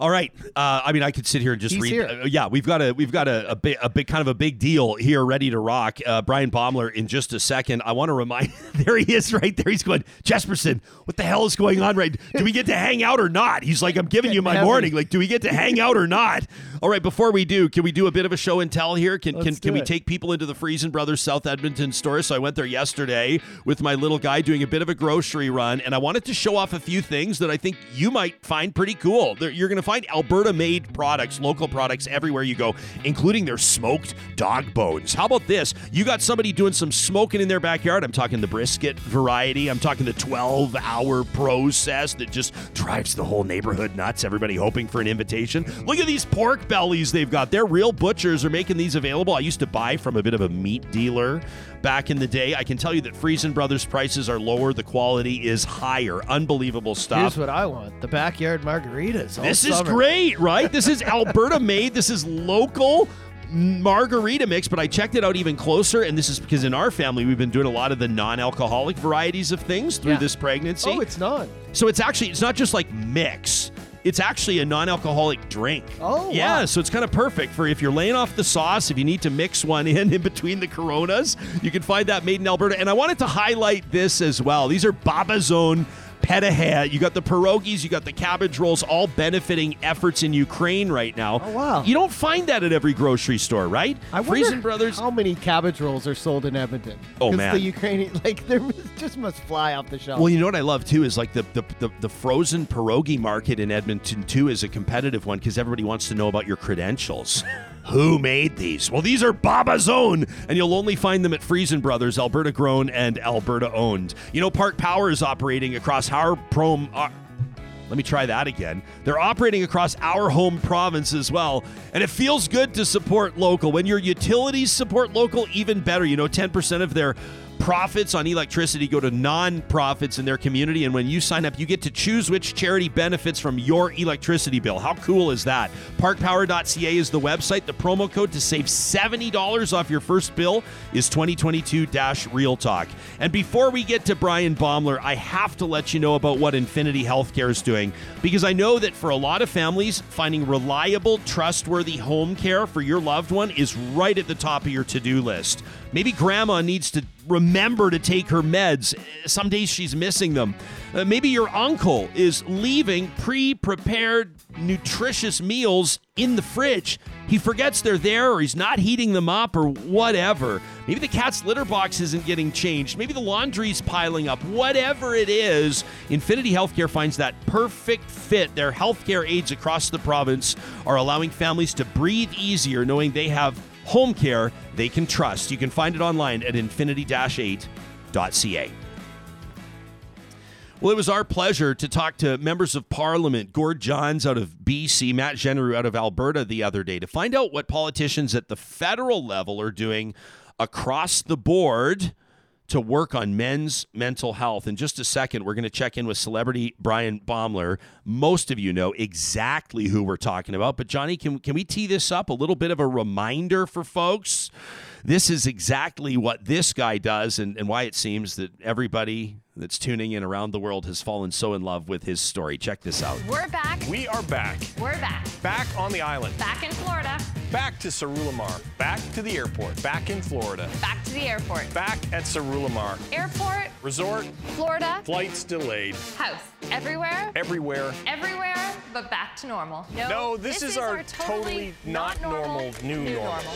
All right. Uh, I mean, I could sit here and just He's read. uh, yeah, we've got a we've got a, a big a big kind of a big deal here, ready to rock. Uh, Bryan Baeumler in just a second. I want to remind. (laughs) there he is, right there. He's going, Jespersen. What the hell is going on? Right? Do we get to hang out or not? He's like, I'm giving you my Heavy. morning. Like, do we get to hang out or not? All right. Before we do, can we do a bit of a show and tell here? Can can, Let's can do we take people into the Freson Brothers South Edmonton store? So I went there yesterday with my little guy doing a bit of a grocery run, and I wanted to show off a few things that I think you might find pretty cool. You're going find Alberta-made products, local products everywhere you go, including their smoked dog bones. How about this? You got somebody doing some smoking in their backyard. I'm talking the brisket variety. I'm talking the 12-hour process that just drives the whole neighborhood nuts. Everybody hoping for an invitation. Look at these pork bellies they've got. They're real butchers are making these available. I used to buy from a bit of a meat dealer back in the day. I can tell you that Freson Brothers prices are lower. The quality is higher. Unbelievable stuff. Here's what I want: the backyard margaritas. This is great, right? This is (laughs) Alberta made. This is local margarita mix, but I checked it out even closer, and this is because in our family we've been doing a lot of the non-alcoholic varieties of things through Yeah. this pregnancy. Oh, it's not. So it's actually it's not just like mix. It's actually a non-alcoholic drink. Oh, yeah. wow. So it's kind of perfect for if you're laying off the sauce. If you need to mix one in in between the Coronas, you can find that made in Alberta. And I wanted to highlight this as well. These are Baba's own Petaha. You got the pierogies, you got the cabbage rolls, all benefiting efforts in Ukraine right now. Oh, wow. You don't find that at every grocery store, right? I Freson Brothers. how many cabbage rolls are sold in Edmonton. Oh man. the Ukrainian (laughs) like they just must fly off the shelf. Well, you know what I love too is like the the, the, the frozen pierogi market in Edmonton too is a competitive one because everybody wants to know about your credentials. (laughs) Who made these? Well, these are Baba's own, and you'll only find them at Freson Brothers, Alberta grown and Alberta owned. You know, Park Power is operating across our prom. Uh, let me try that again. They're operating across our home province as well. And it feels good to support local. When your utilities support local, even better. You know, 10% of their profits on electricity go to non-profits in their community and when you sign up you get to choose which charity benefits from your electricity bill. How cool is that? Parkpower.ca is the website. The promo code to save $70 off your first bill is 2022-real talk. And before we get to bryan baeumler i have to let you know about what infinity healthcare is doing because i know that for a lot of families finding reliable trustworthy home care for your loved one is right at the top of your to-do list maybe grandma needs to remember to take her meds. Some days she's missing them. Uh, maybe your uncle is leaving pre prepared, nutritious meals in the fridge. He forgets they're there, or he's not heating them up, or whatever. Maybe the cat's litter box isn't getting changed. Maybe the laundry's piling up. Whatever it is, Infinity Healthcare finds that perfect fit. Their healthcare aides across the province are allowing families to breathe easier knowing they have home care they can trust. You can find it online at infinity-8.ca. Well, it was our pleasure to talk to members of Parliament, Gord Johns out of BC, Matt Jeneroux out of Alberta the other day to find out what politicians at the federal level are doing across the board to work on men's mental health. In just a second, we're going to check in with celebrity Bryan Baeumler. Most of you know exactly who we're talking about, but Johnny, can, can we tee this up? A little bit of a reminder for folks. This is exactly what this guy does, and, and why it seems that everybody that's tuning in around the world has fallen so in love with his story. Check this out. We're back. We are back. We're back. Back on the island. Back in Florida. Back to Sarulamar. Back to the airport. Back in Florida. Back to the airport. Back at Sarulamar. Airport. Resort. Florida. Flights delayed. House. Everywhere. Everywhere. Everywhere, but back to normal. No, No, this, is, our totally, not normal, new, normal.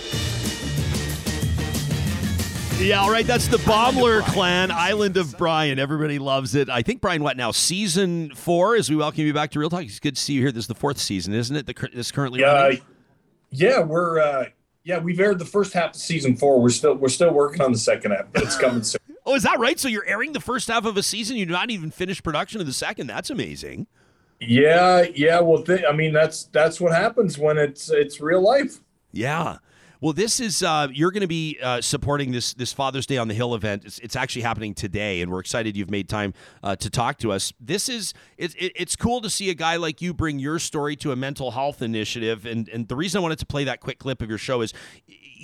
Yeah, all right. That's the Baeumler clan, Island of Bryan. Everybody loves it. I think Bryan, what now? Season four. As we welcome you back to Real Talk. It's good to see you here. This is the fourth season, isn't it? The cur- this currently Yeah, running? Yeah, we're uh, yeah we've aired the first half of season four. We're still we're still working on the second half, but it's coming soon. (laughs) Oh, is that right? So you're airing the first half of a season. You're not even finished production of the second. That's amazing. Yeah, yeah. Well, th- I mean that's that's what happens when it's it's real life. Yeah. Well, this is uh, you're going to be uh, supporting this this Father's Day on the Hill event. It's, it's actually happening today, and we're excited you've made time uh, to talk to us. This is it, it, it's cool to see a guy like you bring your story to a mental health initiative, and and the reason I wanted to play that quick clip of your show is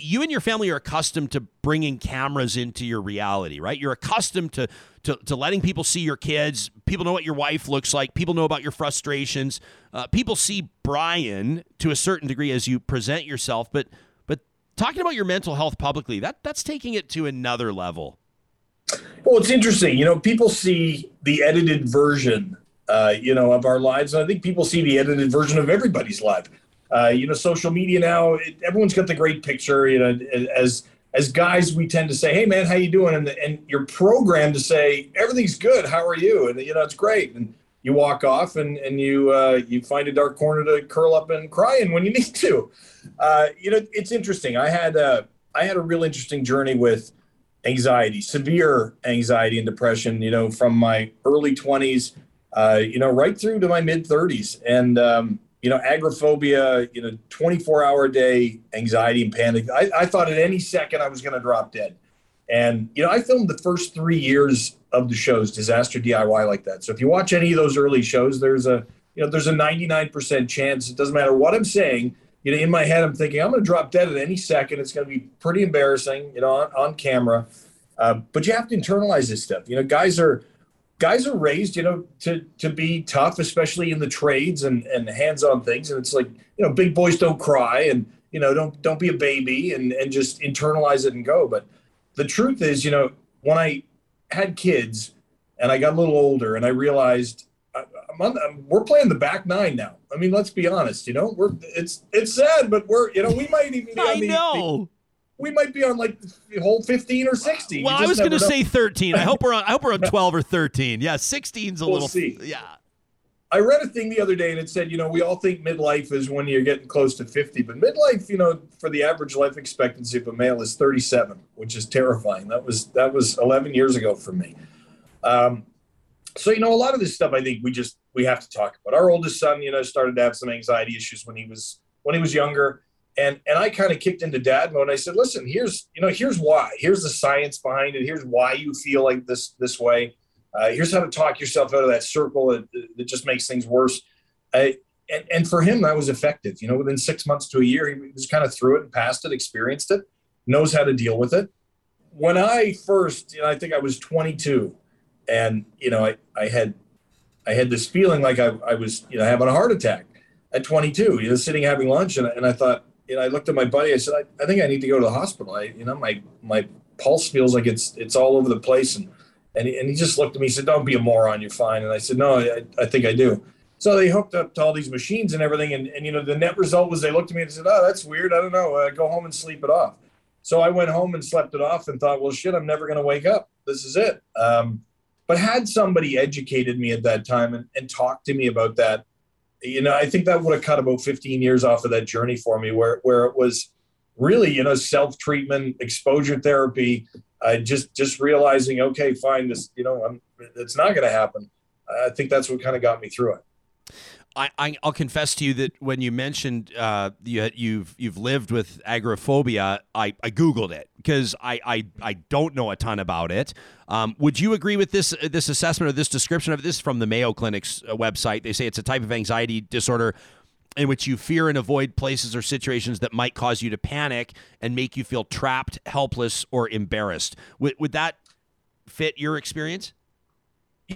you and your family are accustomed to bringing cameras into your reality, right? You're accustomed to, to, to letting people see your kids. People know what your wife looks like. People know about your frustrations. Uh, people see Bryan to a certain degree as you present yourself, but talking about your mental health publicly, that that's taking it to another level. Well, it's interesting. You know, people see the edited version, uh, you know, of our lives, and I think people see the edited version of everybody's life. Uh, you know, social media now, it, everyone's got the great picture. You know, as as guys, we tend to say, "Hey, man, how you doing?" And and you're programmed to say, "Everything's good. How are you?" And you know, it's great. And you walk off, and and you uh, you find a dark corner to curl up and cry in when you (laughs) need to. Uh, you know, it's interesting. I had a I had a real interesting journey with anxiety, severe anxiety and depression. You know, from my early 20s, uh, you know, right through to my mid 30s, and um, you know, agoraphobia, you know, 24 hour a day anxiety and panic. I, I thought at any second I was going to drop dead. And, you know, I filmed the first three years of the shows, Disaster DIY, like that. So if you watch any of those early shows, there's a, you know, there's a 99% chance, it doesn't matter what I'm saying. You know, in my head, I'm thinking I'm going to drop dead at any second. It's going to be pretty embarrassing, you know, on, on camera. Uh, but you have to internalize this stuff. You know, guys are, guys are raised, you know, to to be tough, especially in the trades and and hands-on things. And it's like, you know, big boys don't cry, and you know, don't don't be a baby, and and just internalize it and go. But the truth is, you know, when I had kids and I got a little older, and I realized I'm on, I'm, we're playing the back nine now. I mean, let's be honest. You know, we're it's it's sad, but we're you know we might even be I on the, know. we might be on like the whole 15 or 16. well, I was going to say 13. I hope we're on. I hope we're on (laughs) 12 or 13. Yeah, 16's a We'll little. see. Yeah. I read a thing the other day and it said, you know, we all think midlife is when you're getting close to 50, but midlife, you know, for the average life expectancy of a male is 37, which is terrifying. That was that was 11 years ago for me. Um, so you know, a lot of this stuff I think we just we have to talk about. Our oldest son, you know, started to have some anxiety issues when he was when he was younger, And and I kind of kicked into dad mode. And I said, listen, here's you know here's why. Here's the science behind it. Here's why you feel like this this way. Uh, here's how to talk yourself out of that circle that, that just makes things worse. I, and, and for him, that was effective. You know, within six months to a year, he was kind of through it and passed it, experienced it, knows how to deal with it. When I first, you know, I think I was 22, and you know, I, I had I had this feeling like I, I was, you know, having a heart attack at 22. You know, sitting having lunch, and, and I thought, you know, I looked at my buddy. I said, I, I think I need to go to the hospital. I, you know, my my pulse feels like it's it's all over the place, and and he, and he just looked at me and said, Don't be a moron, you're fine. And I said, No, I, I think I do. So they hooked up to all these machines and everything. And, and, you know, the net result was they looked at me and said, Oh, that's weird. I don't know. Uh, go home and sleep it off. So I went home and slept it off and thought, Well, shit, I'm never going to wake up. This is it. Um, but had somebody educated me at that time and, and talked to me about that, you know, I think that would have cut about 15 years off of that journey for me where, where it was really, you know, self treatment, exposure therapy, I just just realizing, okay, fine, this you know, I'm, it's not going to happen. I think that's what kind of got me through it. I, will confess to you that when you mentioned uh, you, you've you've lived with agoraphobia, I, I googled it because I, I I don't know a ton about it. Um, would you agree with this this assessment or this description of this from the Mayo Clinic's uh, website? They say it's a type of anxiety disorder in which you fear and avoid places or situations that might cause you to panic and make you feel trapped, helpless, or embarrassed. Would, would that fit your experience?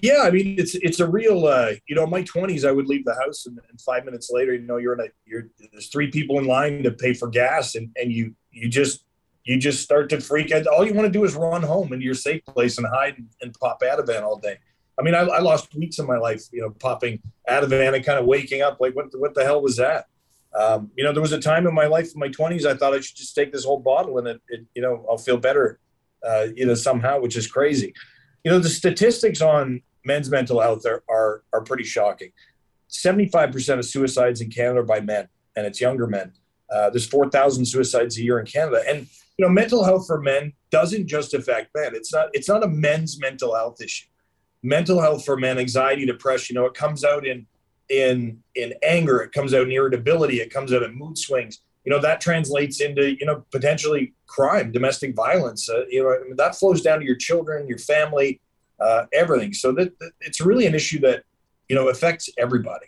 Yeah, I mean it's it's a real uh, you know in my twenties I would leave the house and, and, five minutes later you know you're in a you're there's three people in line to pay for gas and and you you just you just start to freak out. All you want to do is run home into your safe place and hide and, and pop Ativan all day. I mean, I, I, lost weeks of my life, you know, popping Ativan and kind of waking up like, what, what the hell was that? Um, you know, there was a time in my life, in my 20s, I thought I should just take this whole bottle and it, it you know, I'll feel better, uh, you know, somehow, which is crazy. You know, the statistics on men's mental health are, are, are pretty shocking. 75% of suicides in Canada are by men, and it's younger men. Uh, there's 4,000 suicides a year in Canada. And, you know, mental health for men doesn't just affect men. It's not, it's not a men's mental health issue mental health for men, anxiety, depression, you know, it comes out in in in anger, it comes out in irritability, it comes out in mood swings. You know, that translates into, you know, potentially crime, domestic violence. Uh, you know, I mean, that flows down to your children, your family, uh, everything. So that, that it's really an issue that, you know, affects everybody.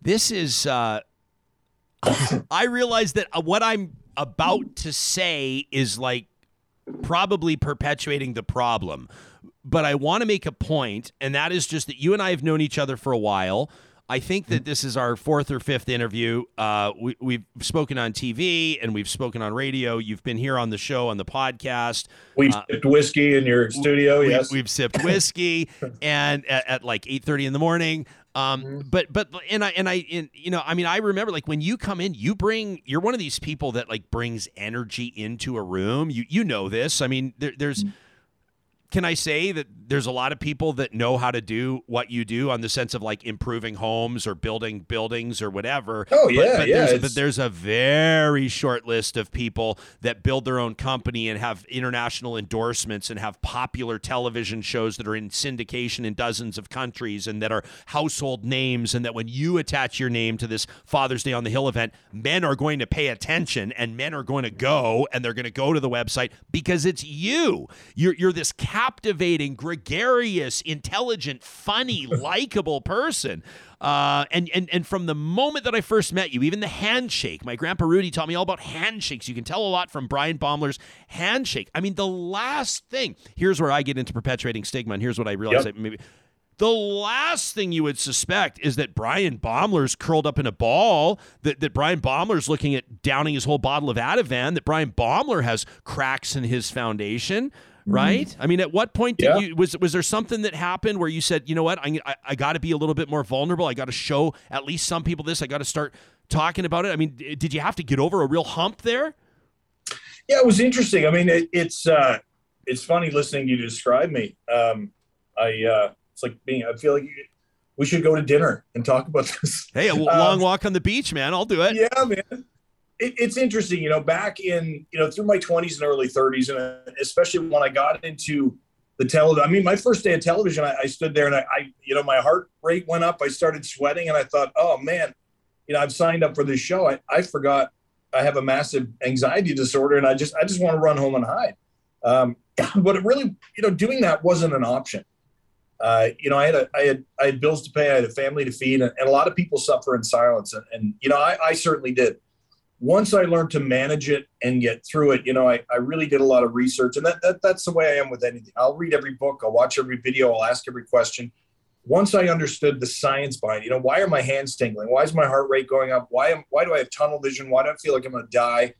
This is uh (coughs) I realize that uh, what I'm about to say is like probably perpetuating the problem but I want to make a point, and that is just that you and I have known each other for a while. I think that this is our fourth or fifth interview. Uh, we, have spoken on TV and we've spoken on radio. You've been here on the show, on the podcast. We've uh, sipped whiskey in your studio. We, yes, we've sipped whiskey, (laughs) and at, at like eight thirty in the morning. Um, mm-hmm. but but and I and I and, you know I mean I remember like when you come in, you bring you're one of these people that like brings energy into a room. You you know this. I mean there, there's. Mm-hmm can I say that there's a lot of people that know how to do what you do on the sense of like improving homes or building buildings or whatever? Oh yeah, but, but yeah. There's, but there's a very short list of people that build their own company and have international endorsements and have popular television shows that are in syndication in dozens of countries and that are household names. And that when you attach your name to this Father's Day on the Hill event, men are going to pay attention and men are going to go and they're going to go to the website because it's you. You're you're this captivating, gregarious, intelligent, funny, (laughs) likable person. Uh, and, and and from the moment that I first met you, even the handshake, my grandpa Rudy taught me all about handshakes. You can tell a lot from Bryan Baeumler's handshake. I mean, the last thing, here's where I get into perpetuating stigma, and here's what I realize yep. maybe the last thing you would suspect is that Bryan Baeumler's curled up in a ball, that, that Bryan Baeumler's looking at downing his whole bottle of Ativan, that Bryan Baeumler has cracks in his foundation. Right? I mean, at what point did yeah. you was was there something that happened where you said, you know what, I I, I got to be a little bit more vulnerable. I got to show at least some people this. I got to start talking about it. I mean, did you have to get over a real hump there? Yeah, it was interesting. I mean, it, it's uh, it's funny listening to you describe me. Um, I uh, it's like being. I feel like we should go to dinner and talk about this. Hey, a (laughs) long um, walk on the beach, man. I'll do it. Yeah, man it, it's interesting, you know, back in, you know, through my 20s and early 30s, and uh, especially when I got into the television. I mean, my first day of television, I, I stood there and I, I, you know, my heart rate went up. I started sweating and I thought, oh man, you know, I've signed up for this show. I, I forgot I have a massive anxiety disorder and I just, I just want to run home and hide. Um, (clears throat) but it really, you know, doing that wasn't an option. Uh, you know, I had a, I had, I had bills to pay. I had a family to feed, and, and a lot of people suffer in silence. And, and you know, I, I certainly did. Once I learned to manage it and get through it, you know, I, I really did a lot of research, and that, that that's the way I am with anything. I'll read every book, I'll watch every video, I'll ask every question. Once I understood the science behind, you know, why are my hands tingling? Why is my heart rate going up? Why am, why do I have tunnel vision? Why do I feel like I'm going to die?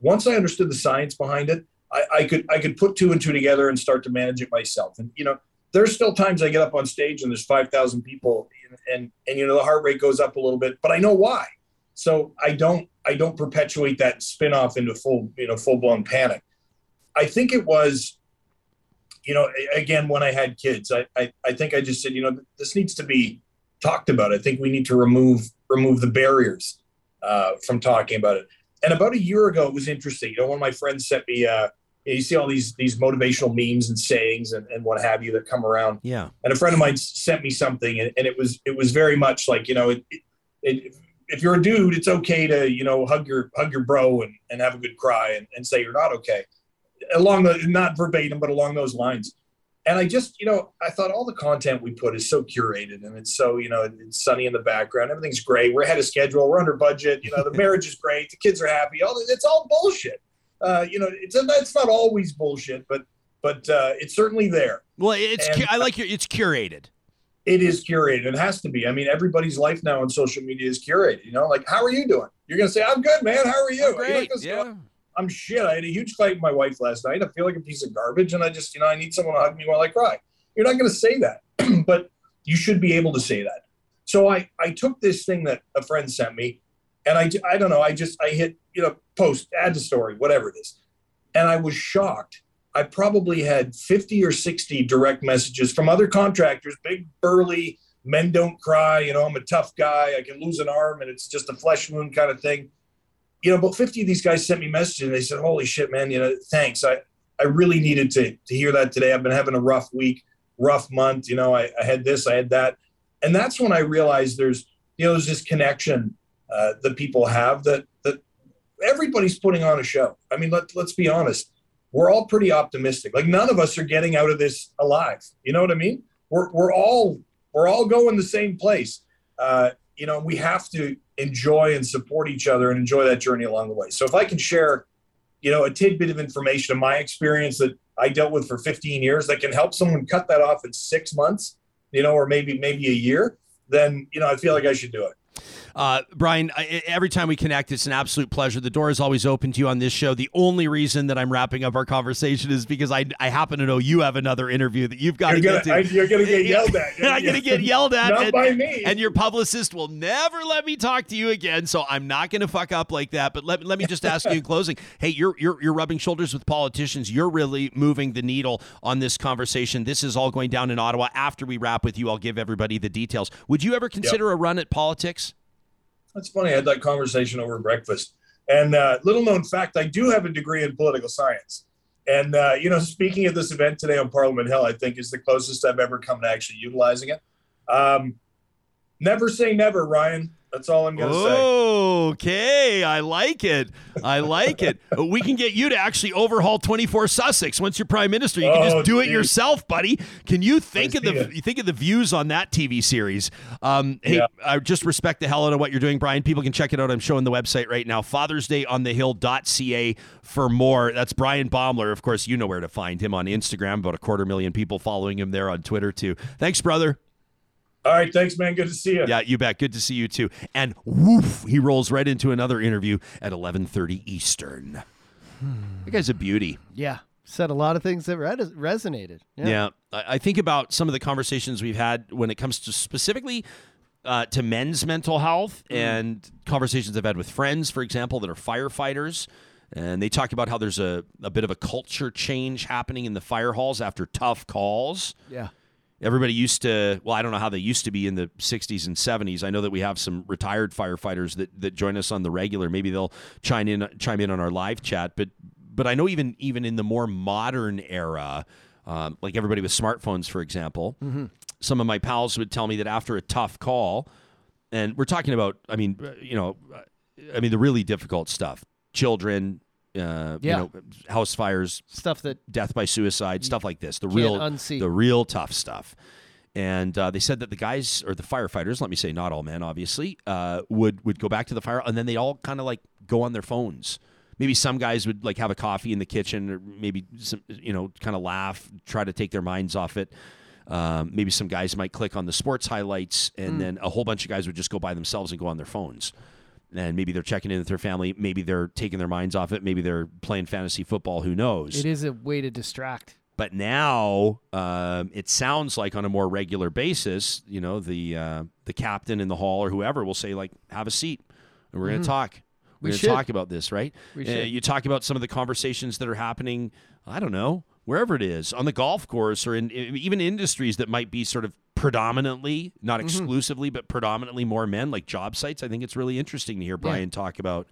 Once I understood the science behind it, I, I could I could put two and two together and start to manage it myself. And you know, there's still times I get up on stage and there's 5,000 people and, and, and, you know, the heart rate goes up a little bit, but I know why. So I don't, I don't perpetuate that spinoff into full, you know, full blown panic. I think it was, you know, again, when I had kids, I, I, I think I just said, you know, this needs to be talked about. I think we need to remove, remove the barriers uh, from talking about it. And about a year ago, it was interesting. You know, one of my friends sent me, uh, you see all these these motivational memes and sayings and, and what have you that come around. Yeah. And a friend of mine sent me something, and, and it was it was very much like you know, it, it, it, if you're a dude, it's okay to you know hug your hug your bro and, and have a good cry and, and say you're not okay, along the not verbatim but along those lines. And I just you know I thought all the content we put is so curated and it's so you know it's sunny in the background, everything's great, we're ahead of schedule, we're under budget, you know the (laughs) marriage is great, the kids are happy, all it's all bullshit. Uh, you know, it's it's not always bullshit, but but uh, it's certainly there. Well, it's And- I like your it's curated. It is curated. It has to be. I mean, everybody's life now on social media is curated. You know, like how are you doing? You're gonna say, "I'm good, man. How are you?" Not Great. gonna say, Yeah. I'm shit. I had a huge fight with my wife last night. I feel like a piece of garbage, and I just, you know, I need someone to hug me while I cry. You're not going to say that, (clears throat) but you should be able to say that. So I, I took this thing that a friend sent me, and I, I don't know. I just, I hit, you know, post, add to story, whatever it is, and I was shocked. I probably had 50 or 60 direct messages from other contractors, big burly men don't cry. You know, I'm a tough guy. I can lose an arm, and it's just a flesh wound kind of thing you know, about 50 of these guys sent me messages and they said, Holy shit, man, you know, thanks. I, I really needed to, to hear that today. I've been having a rough week, rough month. You know, I, I had this, I had that. And that's when I realized there's, you know, there's this connection uh, that people have that, that everybody's putting on a show. I mean, let, let's be honest. We're all pretty optimistic. Like none of us are getting out of this alive. You know what I mean? We're, we're all, we're all going the same place. Uh, you know, we have to enjoy and support each other and enjoy that journey along the way. So if I can share, you know, a tidbit of information of my experience that I dealt with for 15 years that can help someone cut that off in six months, you know, or maybe maybe a year, then you know I feel like I should do it. Uh, Bryan, I, every time we connect, it's an absolute pleasure. The door is always open to you on this show. The only reason that I'm wrapping up our conversation is because I, I happen to know you have another interview that you've got You're to gonna, get to. I, you're gonna get yelled at. I'm going to get yelled at. (laughs) Not and, by me. And your publicist will never let me talk to you again. So I'm not going to fuck up like that. But let, let me just ask you in (laughs) closing hey, you're, you're, you're rubbing shoulders with politicians. You're really moving the needle on this conversation. This is all going down in Ottawa. After we wrap with you, I'll give everybody the details. Would you ever consider a run at politics? That's funny. I had that conversation over breakfast. And uh, little known fact, I do have a degree in political science. And uh, you know, speaking at this event today on Parliament Hill, I think is the closest I've ever come to actually utilizing it. Um, never say never, Ryan. That's all I'm going to say. Okay, I like it. I like it. We can get you to actually overhaul 24 Sussex once you're prime minister. You can Oh, just do it yourself, buddy. Can you think I of the you think of the views on that TV series? Um, hey, Yeah. I just respect the hell out of what you're doing, Bryan. People can check it out. I'm showing the website right now, Father's Day on the fathersdayonthehill.ca for more. That's Bryan Baeumler. Of course, you know where to find him on Instagram. About a quarter million people following him there on Twitter too. Thanks, brother. All right, thanks, man. Good to see you. Yeah, you bet. Good to see you too. And woof, he rolls right into another interview at 11:30 Eastern. That guy's a beauty. Yeah. Said a lot of things that res- resonated. Yeah. Yeah, I, I think about some of the conversations we've had when it comes to specifically uh, to men's mental health and conversations I've had with friends, for example, that are firefighters. And they talk about how there's a, a bit of a culture change happening in the fire halls after tough calls. Yeah. Everybody used to, well, I don't know how they used to be in the 60s and 70s. I know that we have some retired firefighters that, that join us on the regular. Maybe they'll chime in chime in on our live chat, but but I know even even in the more modern era, um, like everybody with smartphones, for example, some of my pals would tell me that after a tough call, and we're talking about. I mean, uh, you know, uh, I mean the really difficult stuff: children, uh, you know, house fires, Stuff that death by suicide, stuff like this. The real, unsee. the real tough stuff. And uh, they said that the guys or the firefighters, let me say, not all men, obviously, uh, would would go back to the fire, and then they all kind of like go on their phones. Maybe some guys would like have a coffee in the kitchen, or maybe some, you know, kind of laugh, try to take their minds off it. Um, maybe some guys might click on the sports highlights, and Hmm. then a whole bunch of guys would just go by themselves and go on their phones. And maybe they're checking in with their family. Maybe they're taking their minds off it. Maybe they're playing fantasy football. Who knows? it is a way to distract. But now um, it sounds like on a more regular basis, you know, the uh, the captain in the hall or whoever will say like, "Have a seat, and we're going to talk. We're Mm-hmm. We going to talk about this, right?" We Uh, you talk about some of the conversations that are happening. I don't know wherever it is on the golf course or in, in even industries that might be sort of predominantly, not Mm-hmm. exclusively, but predominantly more men, like job sites. I think it's really interesting to hear Bryan talk about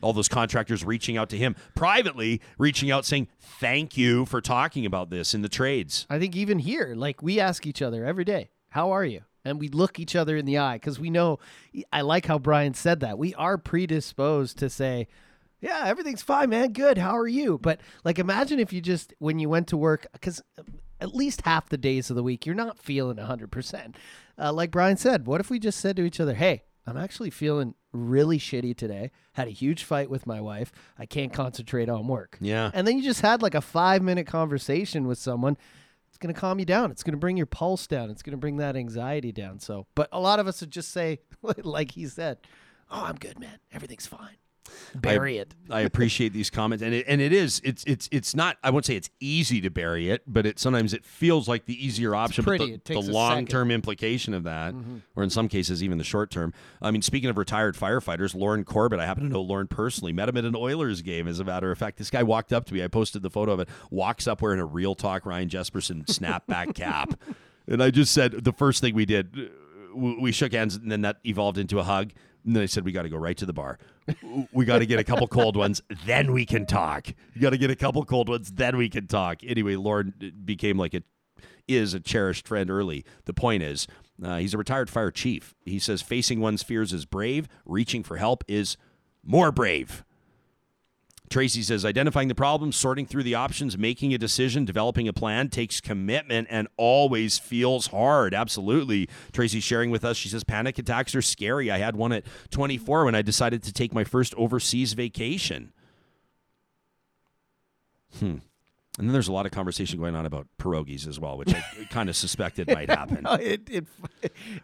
all those contractors reaching out to him privately, reaching out saying, Thank you for talking about this in the trades. I think even here, like we ask each other every day, "How are you?" And we look each other in the eye because we know. I like how Bryan said that. We are predisposed to say, "Yeah, everything's fine, man. Good. How are you?" But like, imagine if you just when you went to work, because at least half the days of the week you're not feeling hundred percent. Uh, like Bryan said, what if we just said to each other, "Hey, I'm actually feeling really shitty today. Had a huge fight with my wife. I can't concentrate on work." Yeah. And then you just had like a five minute conversation with someone. It's going to calm you down. It's going to bring your pulse down. It's going to bring that anxiety down. So, but a lot of us would just say, (laughs) like he said, "Oh, I'm good, man. Everything's fine." Bury it. (laughs) I appreciate these comments, and it, and it is it's it's it's not. I won't say it's easy to bury it, but it sometimes it feels like the easier option. pretty. But the, the long term implication of that, mm-hmm. or in some cases even the short term. I mean, speaking of retired firefighters, Lauren Corbett. I happen to know Lauren personally. Met him at an Oilers game. As a matter of fact, this guy walked up to me. I posted the photo of it. Walks up wearing a real talk Ryan Jespersen snapback (laughs) cap, and I just said the first thing we did. We shook hands, and then that evolved into a hug. And then I said, "We got to go right to the bar. We got to get a couple cold ones, then we can talk. You got to get a couple cold ones, then we can talk." Anyway, Lauren became like a is a cherished friend early. The point is, uh, he's a retired fire chief. He says facing one's fears is brave. Reaching for help is more brave. Tracy says identifying the problem, sorting through the options, making a decision, developing a plan takes commitment and always feels hard. Absolutely. Tracy sharing with us, she says panic attacks are scary. I had one at 24 when I decided to take my first overseas vacation. Hmm. And then there's a lot of conversation going on about pierogies as well, which I (laughs) kind of suspected might happen. Oh, it, it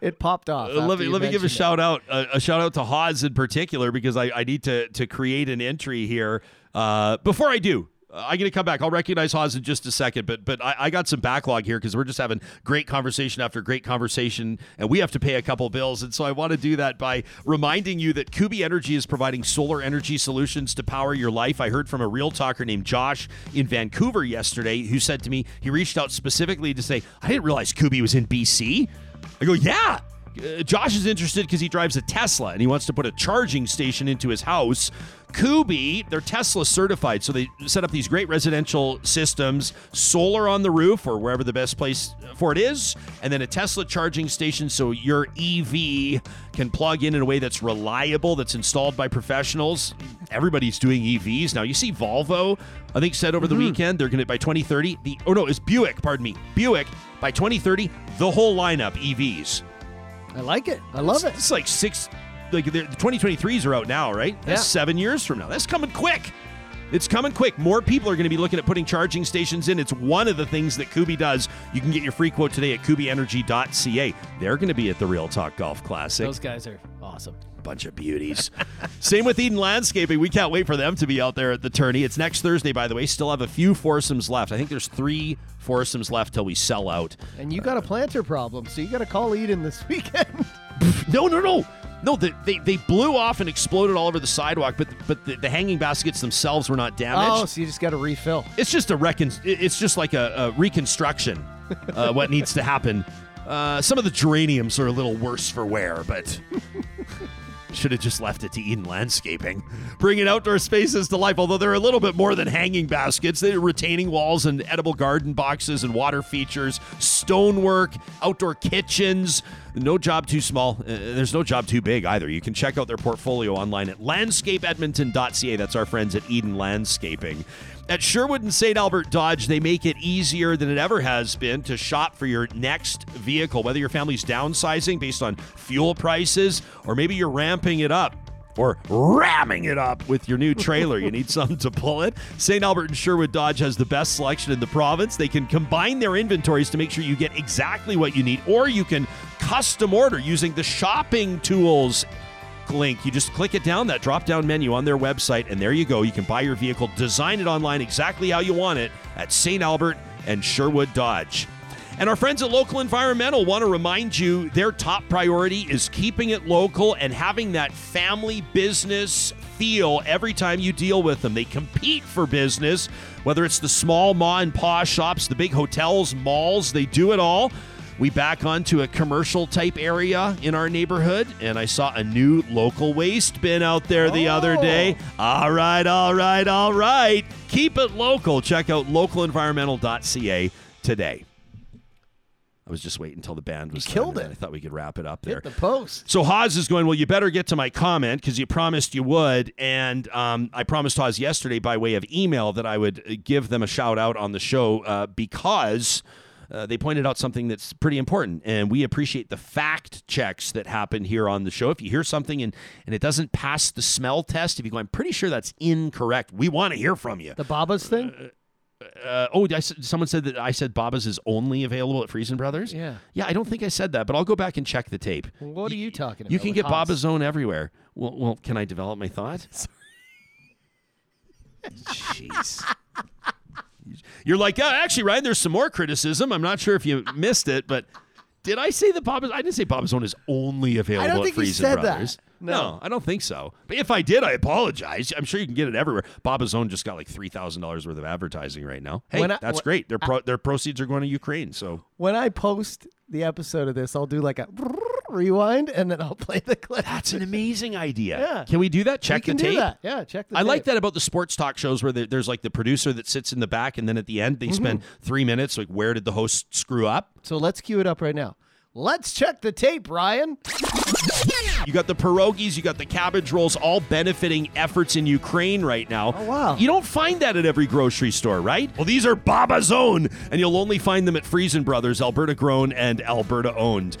it popped off. Uh, let me let me give a it. shout out uh, a shout out to Haas in particular because I, I need to to create an entry here. Uh, before I do, I'm going to come back. I'll recognize Haas in just a second, but but I, I got some backlog here because we're just having great conversation after great conversation, and we have to pay a couple bills, and so I want to do that by reminding you that Kuby Energy is providing solar energy solutions to power your life. I heard from a real talker named Josh in Vancouver yesterday who said to me he reached out specifically to say I didn't realize Kuby was in BC. I go yeah. Uh, Josh is interested because he drives a Tesla and he wants to put a charging station into his house. Kuby, they're Tesla certified, so they set up these great residential systems, solar on the roof or wherever the best place for it is, and then a Tesla charging station so your EV can plug in in a way that's reliable, that's installed by professionals. Everybody's doing EVs now. You see Volvo, I think said over the mm-hmm. weekend they're going to by 2030. The oh no, it's Buick. Pardon me, Buick by 2030, the whole lineup EVs. I like it. I love it. It's like six, like the 2023s are out now, right? That's Yeah. seven years from now. That's coming quick. It's coming quick. More people are going to be looking at putting charging stations in. It's one of the things that Kuby does. You can get your free quote today at kubyenergy.ca. They're going to be at the Real Talk Golf Classic. Those guys are awesome. bunch of beauties. (laughs) Same with Eden Landscaping. We can't wait for them to be out there at the tourney. It's next Thursday, by the way. Still have a few foursomes left. I think there's three foursomes left till we sell out. And you got a planter problem, so you got to call Eden this (laughs) weekend. (laughs) No, no, no. No, the, they, they blew off and exploded all over the sidewalk, but but the, the hanging baskets themselves were not damaged. oh, so you just got to refill. It's just a recon. It's just like a, a reconstruction. Uh, (laughs) what needs to happen? Uh, some of the geraniums are a little worse for wear, but Should have just left it to Eden Landscaping. Bringing outdoor spaces to life, although they're a little bit more than hanging baskets. They're retaining walls and edible garden boxes and water features, stonework, outdoor kitchens. No job too small. Uh, there's no job too big either. You can check out their portfolio online at landscapeedmonton.ca. That's our friends at Eden Landscaping. At Sherwood and St. Albert Dodge, they make it easier than it ever has been to shop for your next vehicle, whether your family's downsizing based on fuel prices or maybe you're ramping it up or ramming it up with your new trailer. you need something to pull it. St. Albert and Sherwood Dodge has the best selection in the province. They can combine their inventories to make sure you get exactly what you need, or you can custom order using the shopping tools link. You just click it down, that drop down menu on their website, and there you go. You can buy your vehicle, design it online exactly how you want it at St. Albert and Sherwood Dodge. And our friends at Local Environmental want to remind you their top priority is keeping it local and having that family business feel every time you deal with them. They compete for business, whether it's the small ma and pa shops, the big hotels, malls, they do it all. We back onto a commercial type area in our neighborhood, and I saw a new local waste bin out there the other day. All right, all right, all right. Keep it local. Check out localenvironmental.ca today. I was just waiting until the band was killed it. I thought we could wrap it up there. Hit the post. So Haas is going, well, you better get to my comment because you promised you would. And um, I promised Haas yesterday by way of email that I would uh, give them a shout out on the show uh, because uh, they pointed out something that's pretty important. And we appreciate the fact checks that happen here on the show. If you hear something and, and it doesn't pass the smell test, if you go, I'm pretty sure that's incorrect, we want to hear from you. The Baba's thing? Uh, oh, I, someone said that I said Baba's is only available at Freson Brothers. Yeah. yeah. I don't think I said that, but I'll go back and check the tape. What are you talking about? You can get Haas? Baba's Own everywhere. Well, well, can I develop my thought? (laughs) Jeez. You're like, oh, actually, Ryan, there's some more criticism. I'm not sure if you missed it, but did I say the Baba's? I didn't say Papa's Zone is only available don't at think Freson said that. Brothers. No. I don't think so. But if I did, I apologize. I'm sure you can get it everywhere. Baba's Own just got like three thousand dollars worth of advertising right now. Hey, I- that's great. Their pro- their proceeds are going to Ukraine. So When I post the episode of this, I'll do like a rewind and then I'll (laughs) play the clip. that's an amazing idea. (laughs) Yeah. Can we do that? Check we the tape. Yeah, check the I like that about the sports talk shows where there's like the producer that sits in the back, and then at the end they spend Mm-hmm. three minutes like, where did the host screw up? So let's cue it up right now. Let's check the tape, Ryan. You got the pierogies, you got the cabbage rolls, all benefiting efforts in Ukraine right now. Oh, wow. You don't find that at every grocery store, right? Well, these are Baba's Own, and you'll only find them at Freson Brothers, Alberta grown and Alberta owned.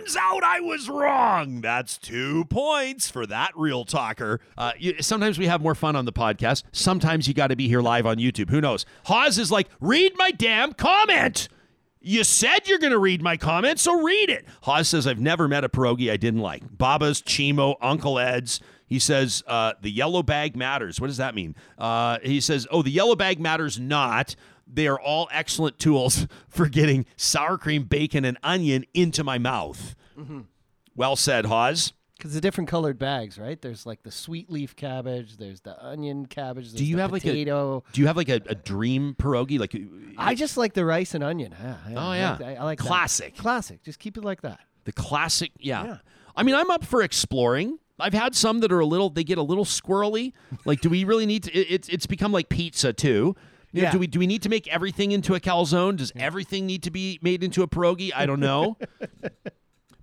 Turns out I was wrong. That's two points for that real talker. Uh, you, sometimes we have more fun on the podcast. Sometimes you got to be here live on YouTube. Who knows? Hawes is like, read my damn comment. You said you're going to read my comment, so read it. Hawes says, I've never met a pierogi I didn't like. Baba's, Chimo, Uncle Ed's. He says, uh, the yellow bag matters. What does that mean? Uh, he says, oh, the yellow bag matters not. They are all excellent tools (laughs) for getting sour cream, bacon, and onion into my mouth. Well said, Hawes. Because the different colored bags, right? There's like the sweet leaf cabbage, there's the onion cabbage, there's Do you the have like a do you have like a, a dream pierogi? Like I just like the rice and onion. Yeah, Oh, I yeah. like. I like that. Classic. Classic. Just keep it like that. The classic, yeah. Yeah. I mean, I'm up for exploring. I've had some that are a little, they get a little squirrely. Like, do we really need to? It, it's it's become like pizza too. You know, Yeah. do we do we need to make everything into a calzone? Does everything need to be made into a pierogi? I don't know. (laughs)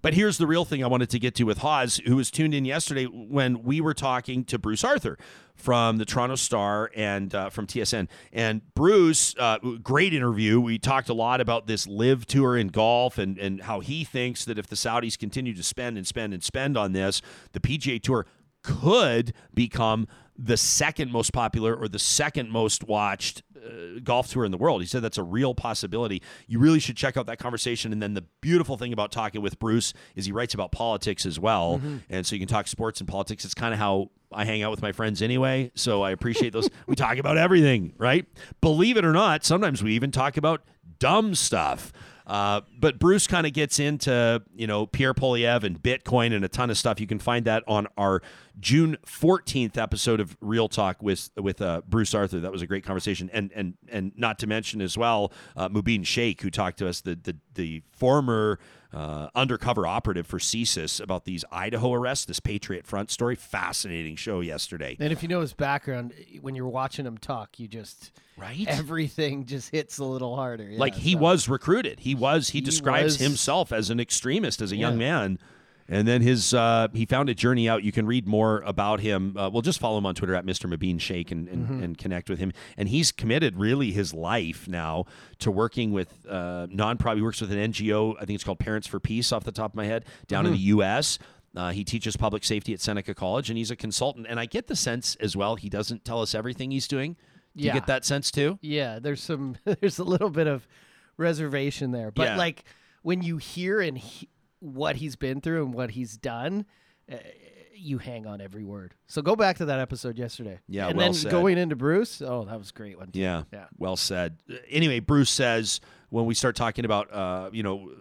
But here's the real thing I wanted to get to with Hawes, who was tuned in yesterday when we were talking to Bruce Arthur from the Toronto Star and uh, from TSN. And Bruce, uh, great interview. We talked a lot about this LIV tour in golf and, and how he thinks that if the Saudis continue to spend and spend and spend on this, the PGA Tour could become the second most popular or the second most watched uh, golf tour in the world. He said that's a real possibility. You really should check out that conversation. And then the beautiful thing about talking with Bruce is he writes about politics as well. And so you can talk sports and politics. It's kind of how I hang out with my friends anyway. So I appreciate those. (laughs) we talk about everything, right? Believe it or not, sometimes we even talk about dumb stuff. Uh, but Bruce kind of gets into, you know, Pierre Poilievre and Bitcoin and a ton of stuff. You can find that on our June 14th episode of Real Talk with with uh, Bruce Arthur. That was a great conversation. And and and not to mention as well, uh, Mubin Shaikh, who talked to us, the the, the former uh, undercover operative for CSIS about these Idaho arrests, this Patriot Front story. Fascinating show yesterday. And if you know his background, when you're watching him talk, you just Right? everything just hits a little harder. Yeah, like he so- was recruited. He was. He, He describes was- himself as an extremist as a young man. And then his uh, he found a journey out. You can read more about him. Uh, well, just follow him on Twitter at Mr. Mubin Shaikh and, and, Mm-hmm. and connect with him. And he's committed really his life now to working with uh, non-profit. He works with an NGO. I think it's called Parents for Peace, off the top of my head, down in the Mm-hmm. U.S. Uh, he teaches public safety at Seneca College, and he's a consultant. And I get the sense as well he doesn't tell us everything he's doing. Do you Yeah. get that sense too? Yeah, there's some (laughs) there's a little bit of reservation there, but Yeah. like when you hear and he, what he's been through and what he's done, uh, you hang on every word. So go back to that episode yesterday. Yeah, and well then said. going into Bruce, oh, that was a great one. too. Yeah. Yeah. Well said. Anyway, Bruce says when we start talking about, uh, you know,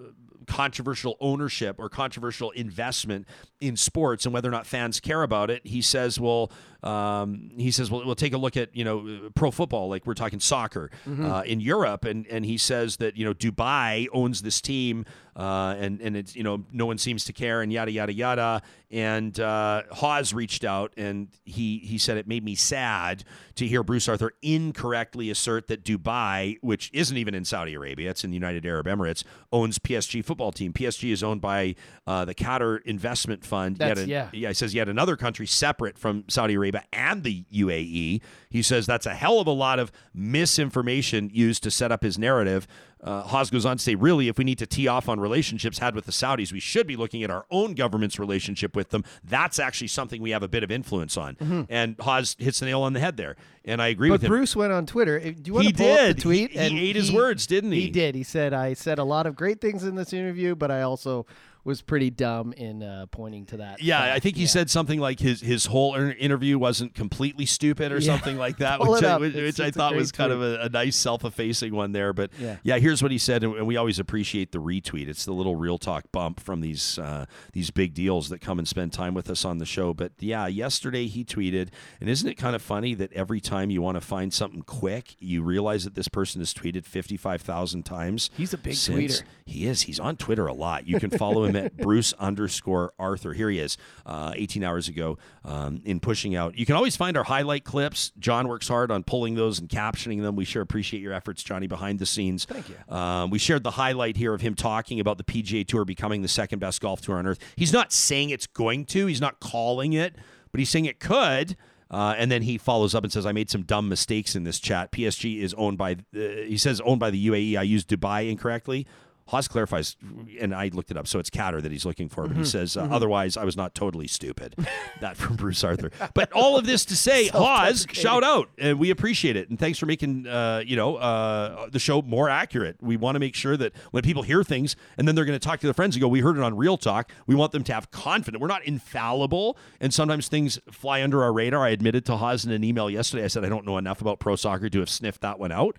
controversial ownership or controversial investment in sports and whether or not fans care about it, he says, well, um, he says, well, we'll take a look at, you know, pro football, like we're talking soccer uh, in Europe. And, and he says that, you know, Dubai owns this team uh, and, and it's, you know, no one seems to care and yada, yada, yada. And uh, Hawes reached out and he, he said it made me sad to hear Bruce Arthur incorrectly assert that Dubai, which isn't even in Saudi Arabia, it's in the United Arab Emirates, owns PSG football team. PSG is owned by uh, the Qatar Investment Fund. That's- an- yeah. yeah, he says yet another country separate from Saudi Arabia and the UAE. He says that's a hell of a lot of misinformation used to set up his narrative. Uh, Haas goes on to say, really, if we need to tee off on relationships had with the Saudis, we should be looking at our own government's relationship with them. That's actually something we have a bit of influence on. And Haas hits the nail on the head there. And I agree But with him. Bruce went on Twitter. Do you want He to pull up did. the tweet? He- he ate his words, didn't he? He did. He said, "I said a lot of great things in this interview, but I also was pretty dumb in uh, pointing to that." Yeah, fact." I think he Yeah. said something like his his whole interview wasn't completely stupid or Yeah. something like (laughs) that, Pull which I, which, which I thought was kind of a, a nice self-effacing one there. But Yeah. here's what he said, and we always appreciate the retweet. It's the little real talk bump from these uh, these big deals that come and spend time with us on the show. But yeah, yesterday he tweeted, and isn't it kind of funny that every time you want to find something quick, you realize that this person has tweeted fifty-five thousand times. He's a big tweeter. He is. He's on Twitter a lot. You can follow him (laughs) at Bruce underscore Arthur. Here he is, uh, 18 hours ago, um, in pushing out. You can always find our highlight clips. John works hard on pulling those and captioning them. We sure appreciate your efforts, Johnny, behind the scenes. Thank you. Um, we shared the highlight here of him talking about the PGA Tour becoming the second best golf tour on earth. He's not saying it's going to. He's not calling it, but he's saying it could. Uh, and then he follows up and says, "I made some dumb mistakes in this chat. PSG is owned by, uh, he says, owned by the UAE. I used Dubai incorrectly. Haas clarifies, and I looked it up, so it's Qatar that he's looking for. But he says, uh, otherwise, I was not totally stupid. (laughs) that from Bruce Arthur. But all of this to say, (laughs) Haas, shout out, and we appreciate it, and thanks for making uh, you know uh, the show more accurate. We want to make sure that when people hear things, and then they're going to talk to their friends and go, "We heard it on Real Talk." We want them to have confidence. We're not infallible, and sometimes things fly under our radar. I admitted to Haas in an email yesterday. I said I don't know enough about pro soccer to have sniffed that one out.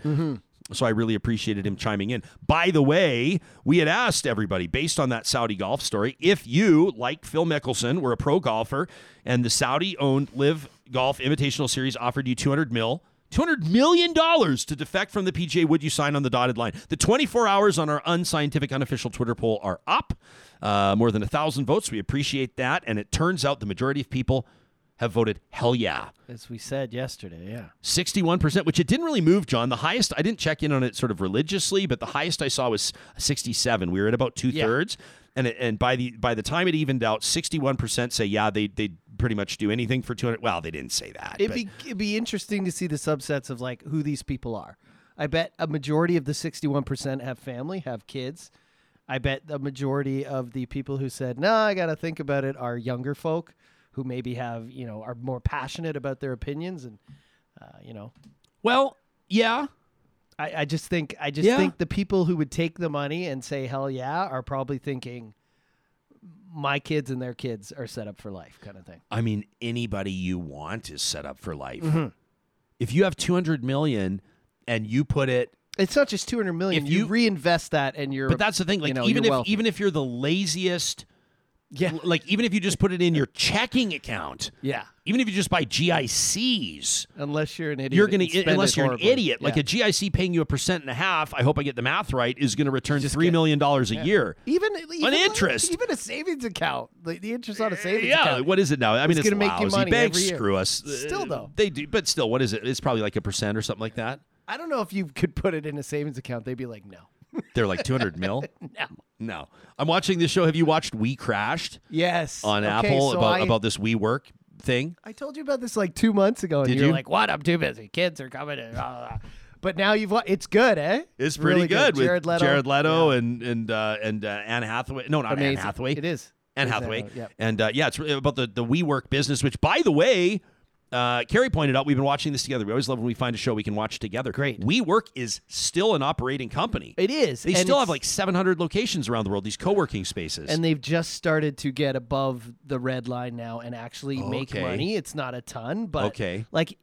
So I really appreciated him chiming in. By the way, we had asked everybody based on that Saudi golf story if you, like Phil Mickelson, were a pro golfer and the Saudi-owned LIV Golf Invitational Series offered you 200 mil. $200 million to defect from the PGA. Would you sign on the dotted line? The 24 hours on our unscientific, unofficial Twitter poll are up. Uh, more than a thousand votes. We appreciate that. And it turns out the majority of people have voted hell yeah. as we said yesterday. Yeah. 61%, which it didn't really move, John. The highest, I didn't check in on it sort of religiously, but the highest I saw was 67. We were at about two Yeah. thirds. And, it, and by the by the time it evened out, 61% say, yeah, they, they'd pretty much do anything for 200. Well, they didn't say that. It'd but- be it'd be interesting to see the subsets of like who these people are. I bet a majority of the 61% have family, have kids. I bet the majority of the people who said, "No, I got to think about it," are younger folk who maybe have, you know, are more passionate about their opinions and uh, you know, well, yeah. I, I just think I just Yeah. think the people who would take the money and say hell yeah are probably thinking my kids and their kids are set up for life kind of thing. I mean, anybody you want is set up for life. Mm-hmm. If you have 200 million and you put it It's not just 200 million. If you, you- reinvest that and you're But that's the thing. Like you know, even if wealthy. even if you're the laziest, Yeah. l- like even if you just put it in your checking account, yeah. even if you just buy GICs, Unless you're an idiot, you're going to unless you're an horribly. idiot. Like a GIC paying you a percent and a half. I hope I get the math right. Is going to return Just three million dollars a year. even, even like, interest. even a savings account, the, the interest on a savings account. Yeah, account. what is it now? I mean, It's it's, gonna make you money Banks every year. screw us. Still, Uh, though. they do, but still, what is it? It's probably like a percent or something like that. I don't know if you could put it in a savings account. They'd be like, no. They're like two hundred mil. (laughs) No. No, I'm watching this show. Have you watched We Crashed Yes. on Okay, Apple so about I, about this WeWork thing? I told you about this like two months ago, and Did you're you? like, "What? I'm too busy. Kids are coming." And, blah, blah, blah." But now you've it's good, eh? It's pretty really good, with Jared Leto. Jared Leto Yeah. and and uh, and uh, Anne Hathaway. No, not Amazing. Anne Hathaway. It is. Anne It is Hathaway. Hathaway, yep. And uh, yeah, it's about the the WeWork business. Which, by the way, uh, Carrie pointed out, we've been watching this together. We always love when we find a show we can watch together. Great. WeWork is still an operating company. It is. They still have like 700 locations around the world. These co-working spaces. and they've just started to get above the red line now and actually make money. It's not a ton, but Okay. like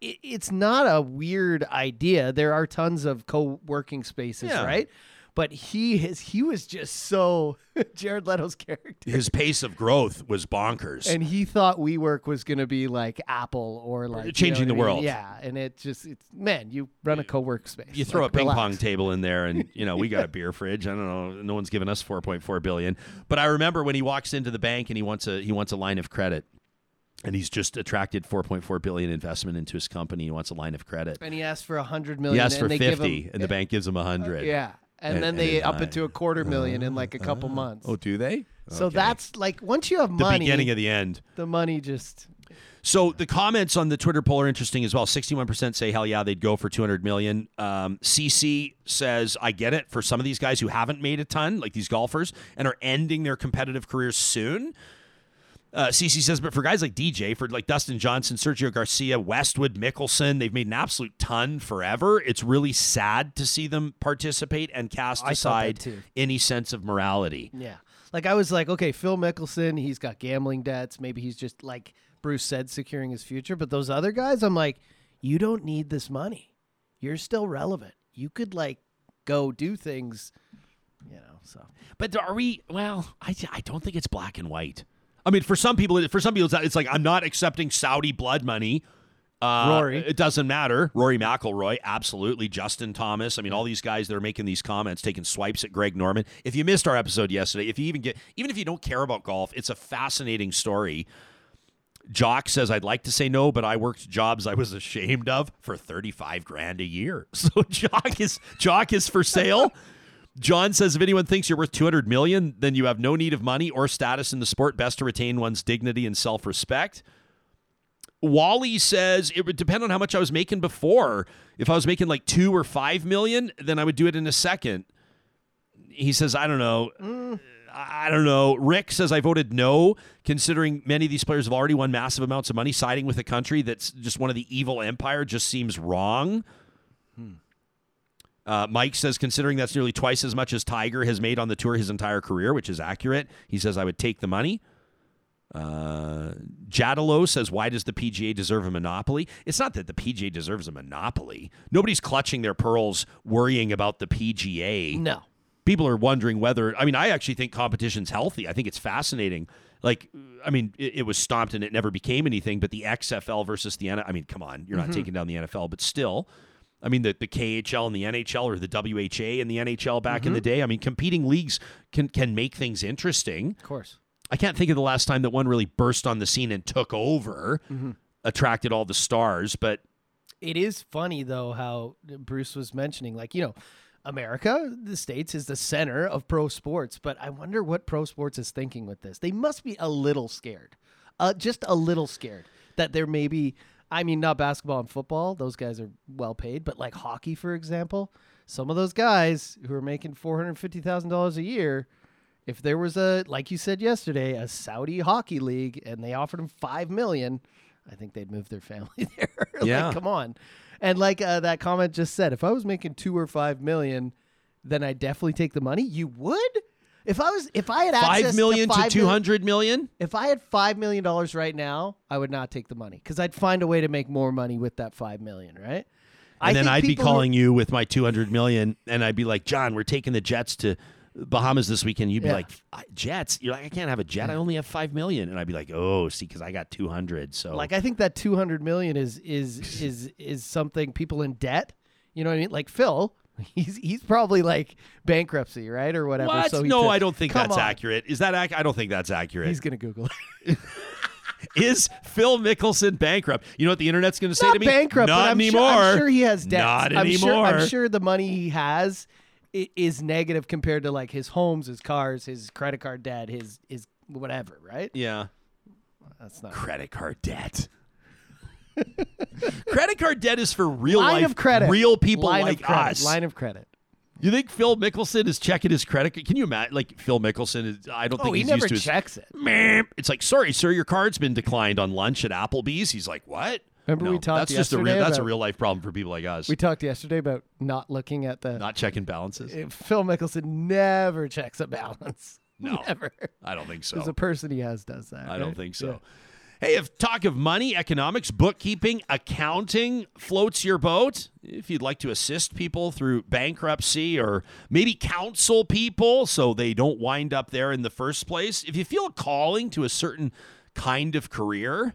it's not a weird idea. There are tons of co-working spaces, Yeah. right? But he has he was just so (laughs) Jared Leto's character. his pace of growth was bonkers. and he thought WeWork was going to be like Apple or like you Changing know the I mean? world. Yeah, and it just it's man, you run a co-work space. you throw Like, a ping relax. pong table in there and you know we got a (laughs) beer fridge i don't know no one's given us 4.4 billion but i remember when he walks into the bank and he wants a he wants a line of credit and he's just attracted 4.4 billion investment into his company he wants a line of credit And he asked for a hundred he million. asked for and they give 50 him, and the (laughs) bank gives him 100 Yeah, and, And- then and they up it to a quarter million in like a couple months. oh do they So Okay. that's like once you have the money, beginning of the end the money just So the comments on the Twitter poll are interesting as well. Sixty-one percent say hell yeah, they'd go for two hundred million. Um, CC says I get it for some of these guys who haven't made a ton, like these golfers, and are ending their competitive careers soon. Uh, CC says, but for guys like DJ, for like Dustin Johnson, Sergio Garcia, Westwood, Mickelson, they've made an absolute ton forever. It's really sad to see them participate and cast I aside any sense of morality. yeah. Like I was like, okay, Phil Mickelson, he's got gambling debts. Maybe he's just like Bruce said, securing his future. But those other guys, I'm like, you don't need this money. You're still relevant. You could like go do things, you know. So But are we? Well, I, I don't think it's black and white. I mean, for some people, for some people, it's, it's like I'm not accepting Saudi blood money. Uh, Rory. it doesn't matter. Rory McIlroy, absolutely. Justin Thomas. I mean, all these guys that are making these comments, taking swipes at Greg Norman. If you missed our episode yesterday, if you even get, even if you don't care about golf, it's a fascinating story. Jock says, I'd like to say no, but I worked jobs I was ashamed of for 35 grand a year. (laughs) So Jock is Jock is for sale. (laughs) John says, if anyone thinks you're worth 200 million, then you have no need of money or status in the sport. Best to retain one's dignity and self-respect. Wally says it would depend on how much I was making before. If I was making like two or five million, then I would do it in a second. He says, I don't know. I I don't know. Rick says I voted no, considering many of these players have already won massive amounts of money. Siding with a country that's just one of the evil empire just seems wrong. Hmm. Uh, Mike says, considering that's nearly twice as much as Tiger has made on the tour his entire career, which is accurate, he says I would take the money. Uh, Jadalo says, why does the PGA deserve a monopoly? It's not that the PGA deserves a monopoly. Nobody's clutching their pearls worrying about the PGA no, people are wondering whether I mean I actually think competition's healthy. I think it's fascinating. Like I mean it, it was stomped and it never became anything, but the XFL versus the NFL, I mean come on, you're not taking down the NFL, but still I mean the the KHL and the NHL or the WHA and the NHL back in the day. I mean competing leagues can can make things interesting. of course. I can't think of the last time that one really burst on the scene and took over, attracted all the stars, but It is funny though how Bruce was mentioning, like you know, America, the states, is the center of pro sports. But I wonder what pro sports is thinking with this. They must be a little scared, uh, just a little scared that there may be. I mean, not basketball and football; those guys are well paid. But like hockey, for example, some of those guys who are making four hundred fifty thousand dollars a year. If there was a, like you said yesterday, a Saudi hockey league, and they offered them five million, I think they'd move their family (laughs) there. Like, Yeah. come on. And like uh, that comment just said, if I was making two or five million, then I definitely take the money. You would? If I was, if I had access five million to, to five two million- hundred million? if I had five million dollars right now, I would not take the money because I'd find a way to make more money with that five million, right? And then I'd be people who- calling you with my 200 million and I'd be like, "John, we're taking the Jets to Bahamas this weekend, you'd be Yeah. like, jets. You're like, I can't have a jet. I only have five million, and I'd be like, oh, see, because I got two hundred. So Like I think that 200 million is is is is something people in debt. You know what I mean? Like Phil, (laughs) he's he's probably like bankruptcy, right, or whatever. what? So no, took- I don't think that's on. accurate. Is that ac- I don't think that's accurate. He's gonna Google it. (laughs) Is Phil Mickelson bankrupt? You know what the internet's going to say Not to me? bankrupt, Not I'm anymore. Sure, I'm sure he has debts. Not I'm Sure, anymore. I'm sure the money he has is negative compared to like his homes, his cars, his credit card debt, his his whatever. Right? Yeah. That's not Credit card debt. Credit card debt is for real line life, of credit. real people line like of credit. us. Line of credit. you think Phil Mickelson is checking his credit? Can you imagine? Like Phil Mickelson is. I don't Oh, think he he's never used to his. checks it. Meh. It's like, sorry, sir, your card's been declined on lunch at Applebee's. He's like, what? Remember we talked That's just a real. yesterday That's a about- real life problem for people like us. We talked yesterday about not looking at the. Not checking balances. Uh, Phil Mickelson never checks a balance. No. (laughs) never. I don't think so. There's a person he has does that. I don't right? think so. Yeah. Hey, if talk of money, economics, bookkeeping, accounting floats your boat, if you'd like to assist people through bankruptcy or maybe counsel people so they don't wind up there in the first place, if you feel a calling to a certain kind of career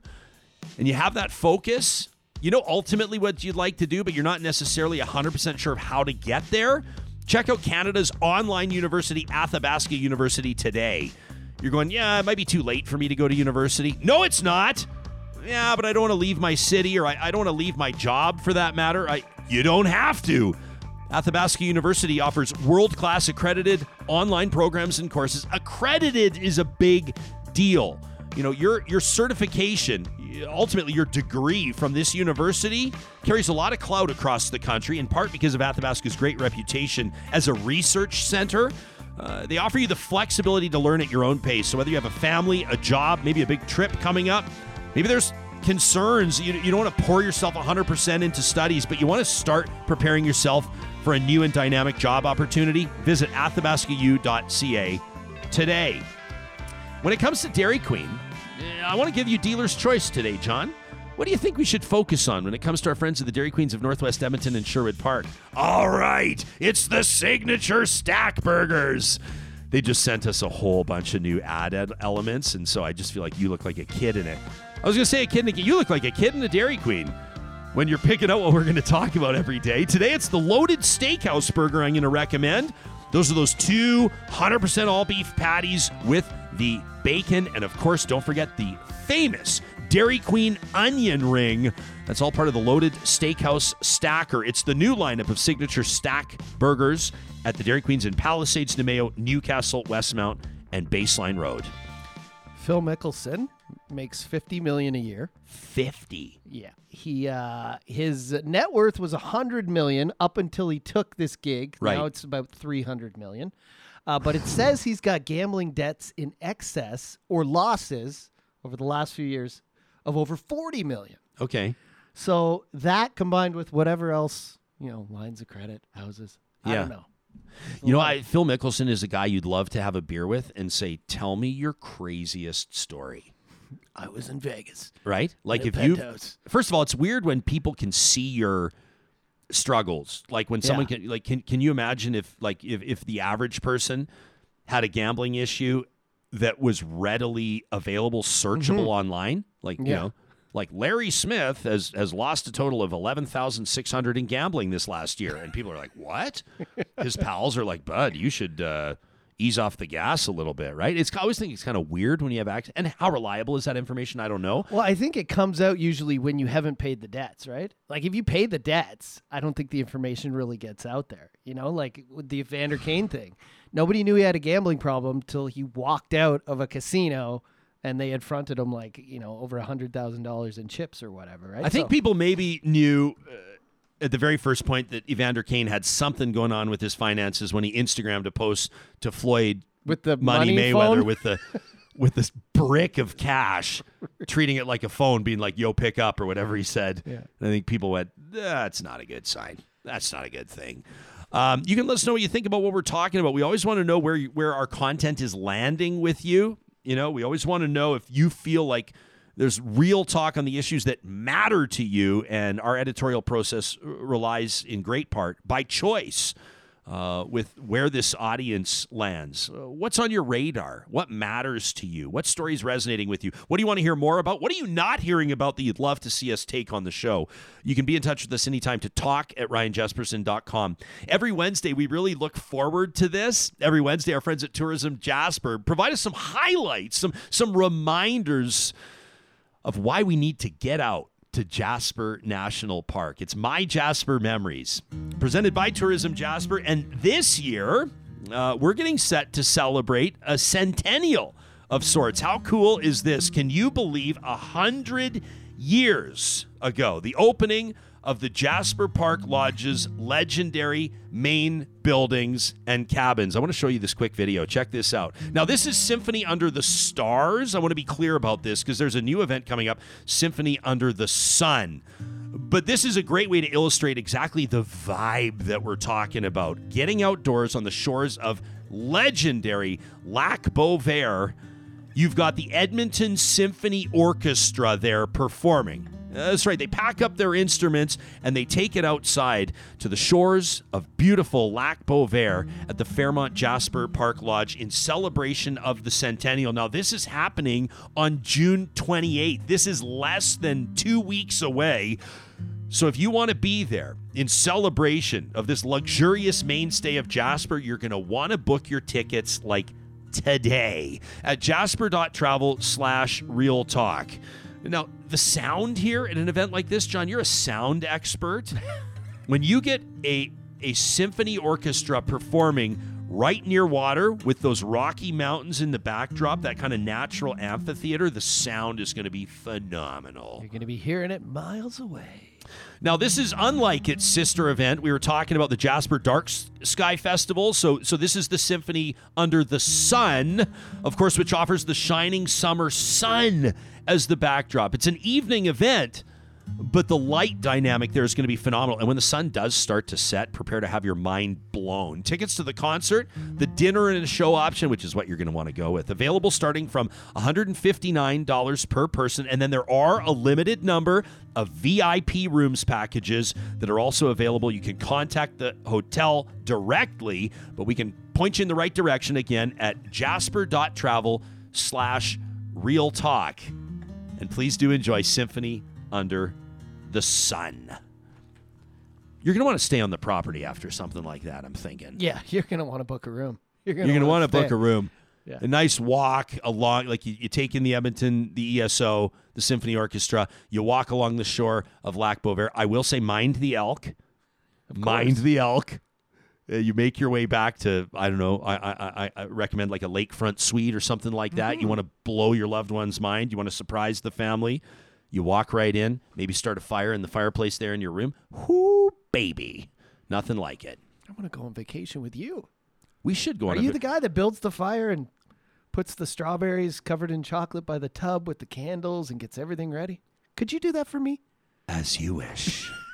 and you have that focus, you know ultimately what you'd like to do, but you're not necessarily 100% sure of how to get there, check out Canada's online university, Athabasca University, today. You're going, yeah, it might be too late for me to go to university. No, it's not. Yeah, but I don't want to leave my city or I, I don't want to leave my job for that matter. I, you don't have to. Athabasca University offers world class accredited online programs and courses. Accredited is a big deal. You know, your your certification, ultimately your degree from this university carries a lot of clout across the country in part because of Athabasca's great reputation as a research center. Uh, they offer you the flexibility to learn at your own pace. So whether you have a family, a job, maybe a big trip coming up, maybe there's concerns. You, you don't want to pour yourself 100% into studies, but you want to start preparing yourself for a new and dynamic job opportunity. Visit athabascau.ca today. When it comes to Dairy Queen, eh, I want to give you dealer's choice today, John. What do you think we should focus on when it comes to our friends at the Dairy Queens of Northwest Edmonton and Sherwood Park? All right, it's the signature stack burgers. They just sent us a whole bunch of new ad elements, and so I just feel like you look like a kid in it. I was going to say a kid in a You look like a kid in a Dairy Queen when you're picking out what we're going to talk about every day. Today, it's the loaded steakhouse burger I'm going to recommend. Those are those two 100% all beef patties with the bacon. And of course, don't forget the famous Dairy Queen onion ring. That's all part of the loaded steakhouse stacker. It's the new lineup of signature stack burgers at the Dairy Queens in Palisades, Namao, Newcastle, Westmount, and Baseline Road. Phil Mickelson makes 50 million a year. 50. Yeah. He uh his net worth was 100 million up until he took this gig. Right. Now it's about 300 million. Uh, but it says he's got gambling debts in excess or losses over the last few years of over 40 million. Okay. So that combined with whatever else, you know, lines of credit, houses. I Yeah. don't know. You know, I, Phil Mickelson is a guy you'd love to have a beer with and say, "Tell me your craziest story." I was in Vegas. Right? Like if you. First of all, it's weird when people can see your struggles. Like when someone Yeah. can like can can you imagine if like if if the average person had a gambling issue that was readily available searchable online? Like, you Mm-hmm. Know, like Larry Smith has has lost a total of 11,600 in gambling this last year and people are like, "What?" (laughs) His pals are like, "Bud, you should uh ease off the gas a little bit, right? It's I always think it's kind of weird when you have access. And how reliable is that information? I don't know. Well, I think it comes out usually when you haven't paid the debts, right? Like if you pay the debts, I don't think the information really gets out there. You know, like with the Evander Kane thing. Nobody knew he had a gambling problem till he walked out of a casino and they had fronted him like, you know, over a hundred thousand dollars in chips or whatever, right? I think So- people maybe knew uh, at the very first point that Evander Kane had something going on with his finances when he Instagrammed a post to Floyd with the Money, money, Mayweather phone? with the with this brick of cash, treating it like a phone, being like "Yo, pick up" or whatever he said. Yeah. And I think people went, "That's not a good sign. That's not a good thing." Um, you can let us know what you think about what we're talking about. We always want to know where you, where our content is landing with you. You know, we always want to know if you feel like there's real talk on the issues that matter to you, and our editorial process relies in great part by choice uh, with where this audience lands. Uh, what's on your radar? What matters to you? What stories resonating with you? What do you want to hear more about? What are you not hearing about that you'd love to see us take on the show? You can be in touch with us anytime to talk at ryanjespersen.com. Every Wednesday, we really look forward to this. Every Wednesday, our friends at Tourism Jasper provide us some highlights, some some reminders of why we need to get out to Jasper National Park. It's My Jasper Memories, presented by Tourism Jasper. And this year, uh, we're getting set to celebrate a centennial of sorts. How cool is this? Can you believe a hundred years ago, the opening of the Jasper Park Lodge's legendary main buildings and cabins. I want to show you this quick video. Check this out. Now, this is Symphony Under the Stars. I want to be clear about this because there's a new event coming up Symphony Under the Sun. But this is a great way to illustrate exactly the vibe that we're talking about. Getting outdoors on the shores of legendary Lac Beauvert. You've got the Edmonton Symphony Orchestra there performing. That's right. They pack up their instruments and they take it outside to the shores of beautiful Lac Beauvert at the Fairmont Jasper Park Lodge in celebration of the centennial. Now, this is happening on June 28th. This is less than two weeks away. So, if you want to be there in celebration of this luxurious mainstay of Jasper, you're going to want to book your tickets like today at jasper.travel slash real talk. Now, the sound here at an event like this, John, you're a sound expert. when you get a a symphony orchestra performing right near water with those rocky mountains in the backdrop, that kind of natural amphitheater, the sound is going to be phenomenal. You're going to be hearing it miles away. Now, this is unlike its sister event. We were talking about the Jasper Dark Sky Festival. So, so this is the symphony under the sun, of course, which offers the shining summer sun as the backdrop. It's an evening event, but the light dynamic there is going to be phenomenal. And when the sun does start to set, prepare to have your mind blown. Tickets to the concert, the dinner and show option, which is what you're going to want to go with, available starting from $159 per person. And then there are a limited number of VIP rooms packages that are also available. You can contact the hotel directly, but we can point you in the right direction again at jasper.travel slash real talk. And please do enjoy Symphony under the sun. You're going to want to stay on the property after something like that, I'm thinking. Yeah, (laughs) you're going to want to book a room. You're going to want to book a room. Yeah. A nice walk along, like you, you take in the Edmonton, the ESO, the Symphony Orchestra. You walk along the shore of Lac Beauvert. I will say, mind the elk. Mind the elk. Uh, you make your way back to I don't know. I, I I I recommend like a lakefront suite or something like that. Mm-hmm. You want to blow your loved one's mind. You want to surprise the family. You walk right in. Maybe start a fire in the fireplace there in your room. Whoo, baby, nothing like it. I want to go on vacation with you. We should go Are on. a you vi- the guy that builds the fire and puts the strawberries covered in chocolate by the tub with the candles and gets everything ready? Could you do that for me? As you wish. (laughs)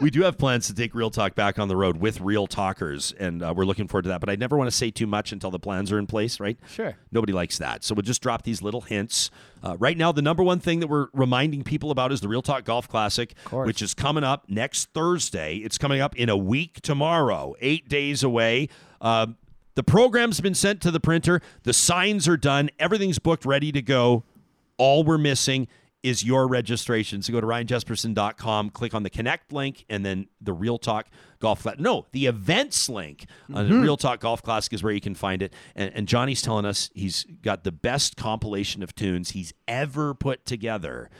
we do have plans to take Real Talk back on the road with real talkers, and uh, we're looking forward to that. But I never want to say too much until the plans are in place, right? Sure. Nobody likes that. So we'll just drop these little hints. Uh, right now, the number one thing that we're reminding people about is the Real Talk Golf Classic, which is coming up next Thursday. It's coming up in a week tomorrow, eight days away. Uh, the program's been sent to the printer, the signs are done, everything's booked, ready to go. All we're missing is your registration. So go to ryanjespersen.com, click on the connect link, and then the Real Talk Golf Classic. No, the events link on Mm-hmm. Real Talk Golf Classic is where you can find it. And, and Johnny's telling us he's got the best compilation of tunes he's ever put together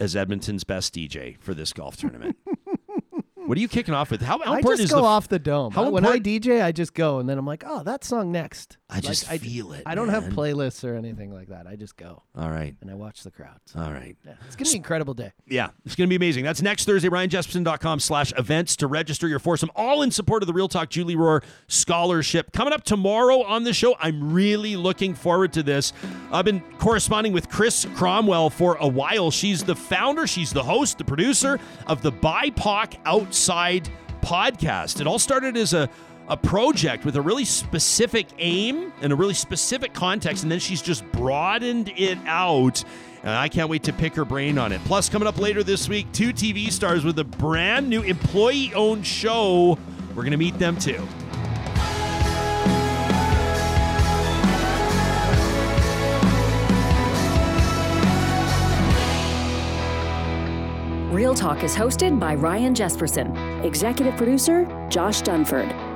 as Edmonton's best DJ for this golf tournament. (laughs) what are you kicking off with? How, how I important just is go the off the dome. how I- when I DJ, I just go, and then I'm like, oh, that song next. I just Like, feel it, I don't have playlists or anything like that. I just go All right. and I watch the crowds. All right. Yeah, it's gonna be an incredible day. Yeah, it's going to be amazing. That's next Thursday, ryanjespersen.com slash events to register your foursome, all in support of the Real Talk Julie Rohr Scholarship. Coming up tomorrow on the show, I'm really looking forward to this. I've been corresponding with Chris Cromwell for a while. She's the founder, she's the host, the producer of the BIPOC Outside podcast. It all started as a a project with a really specific aim and a really specific context, and then she's just broadened it out. And I can't wait to pick her brain on it. Plus, coming up later this week, two TV stars with a brand new employee owned show We're going to meet them too. Real Talk is hosted by Ryan Jespersen, executive producer Josh Dunford,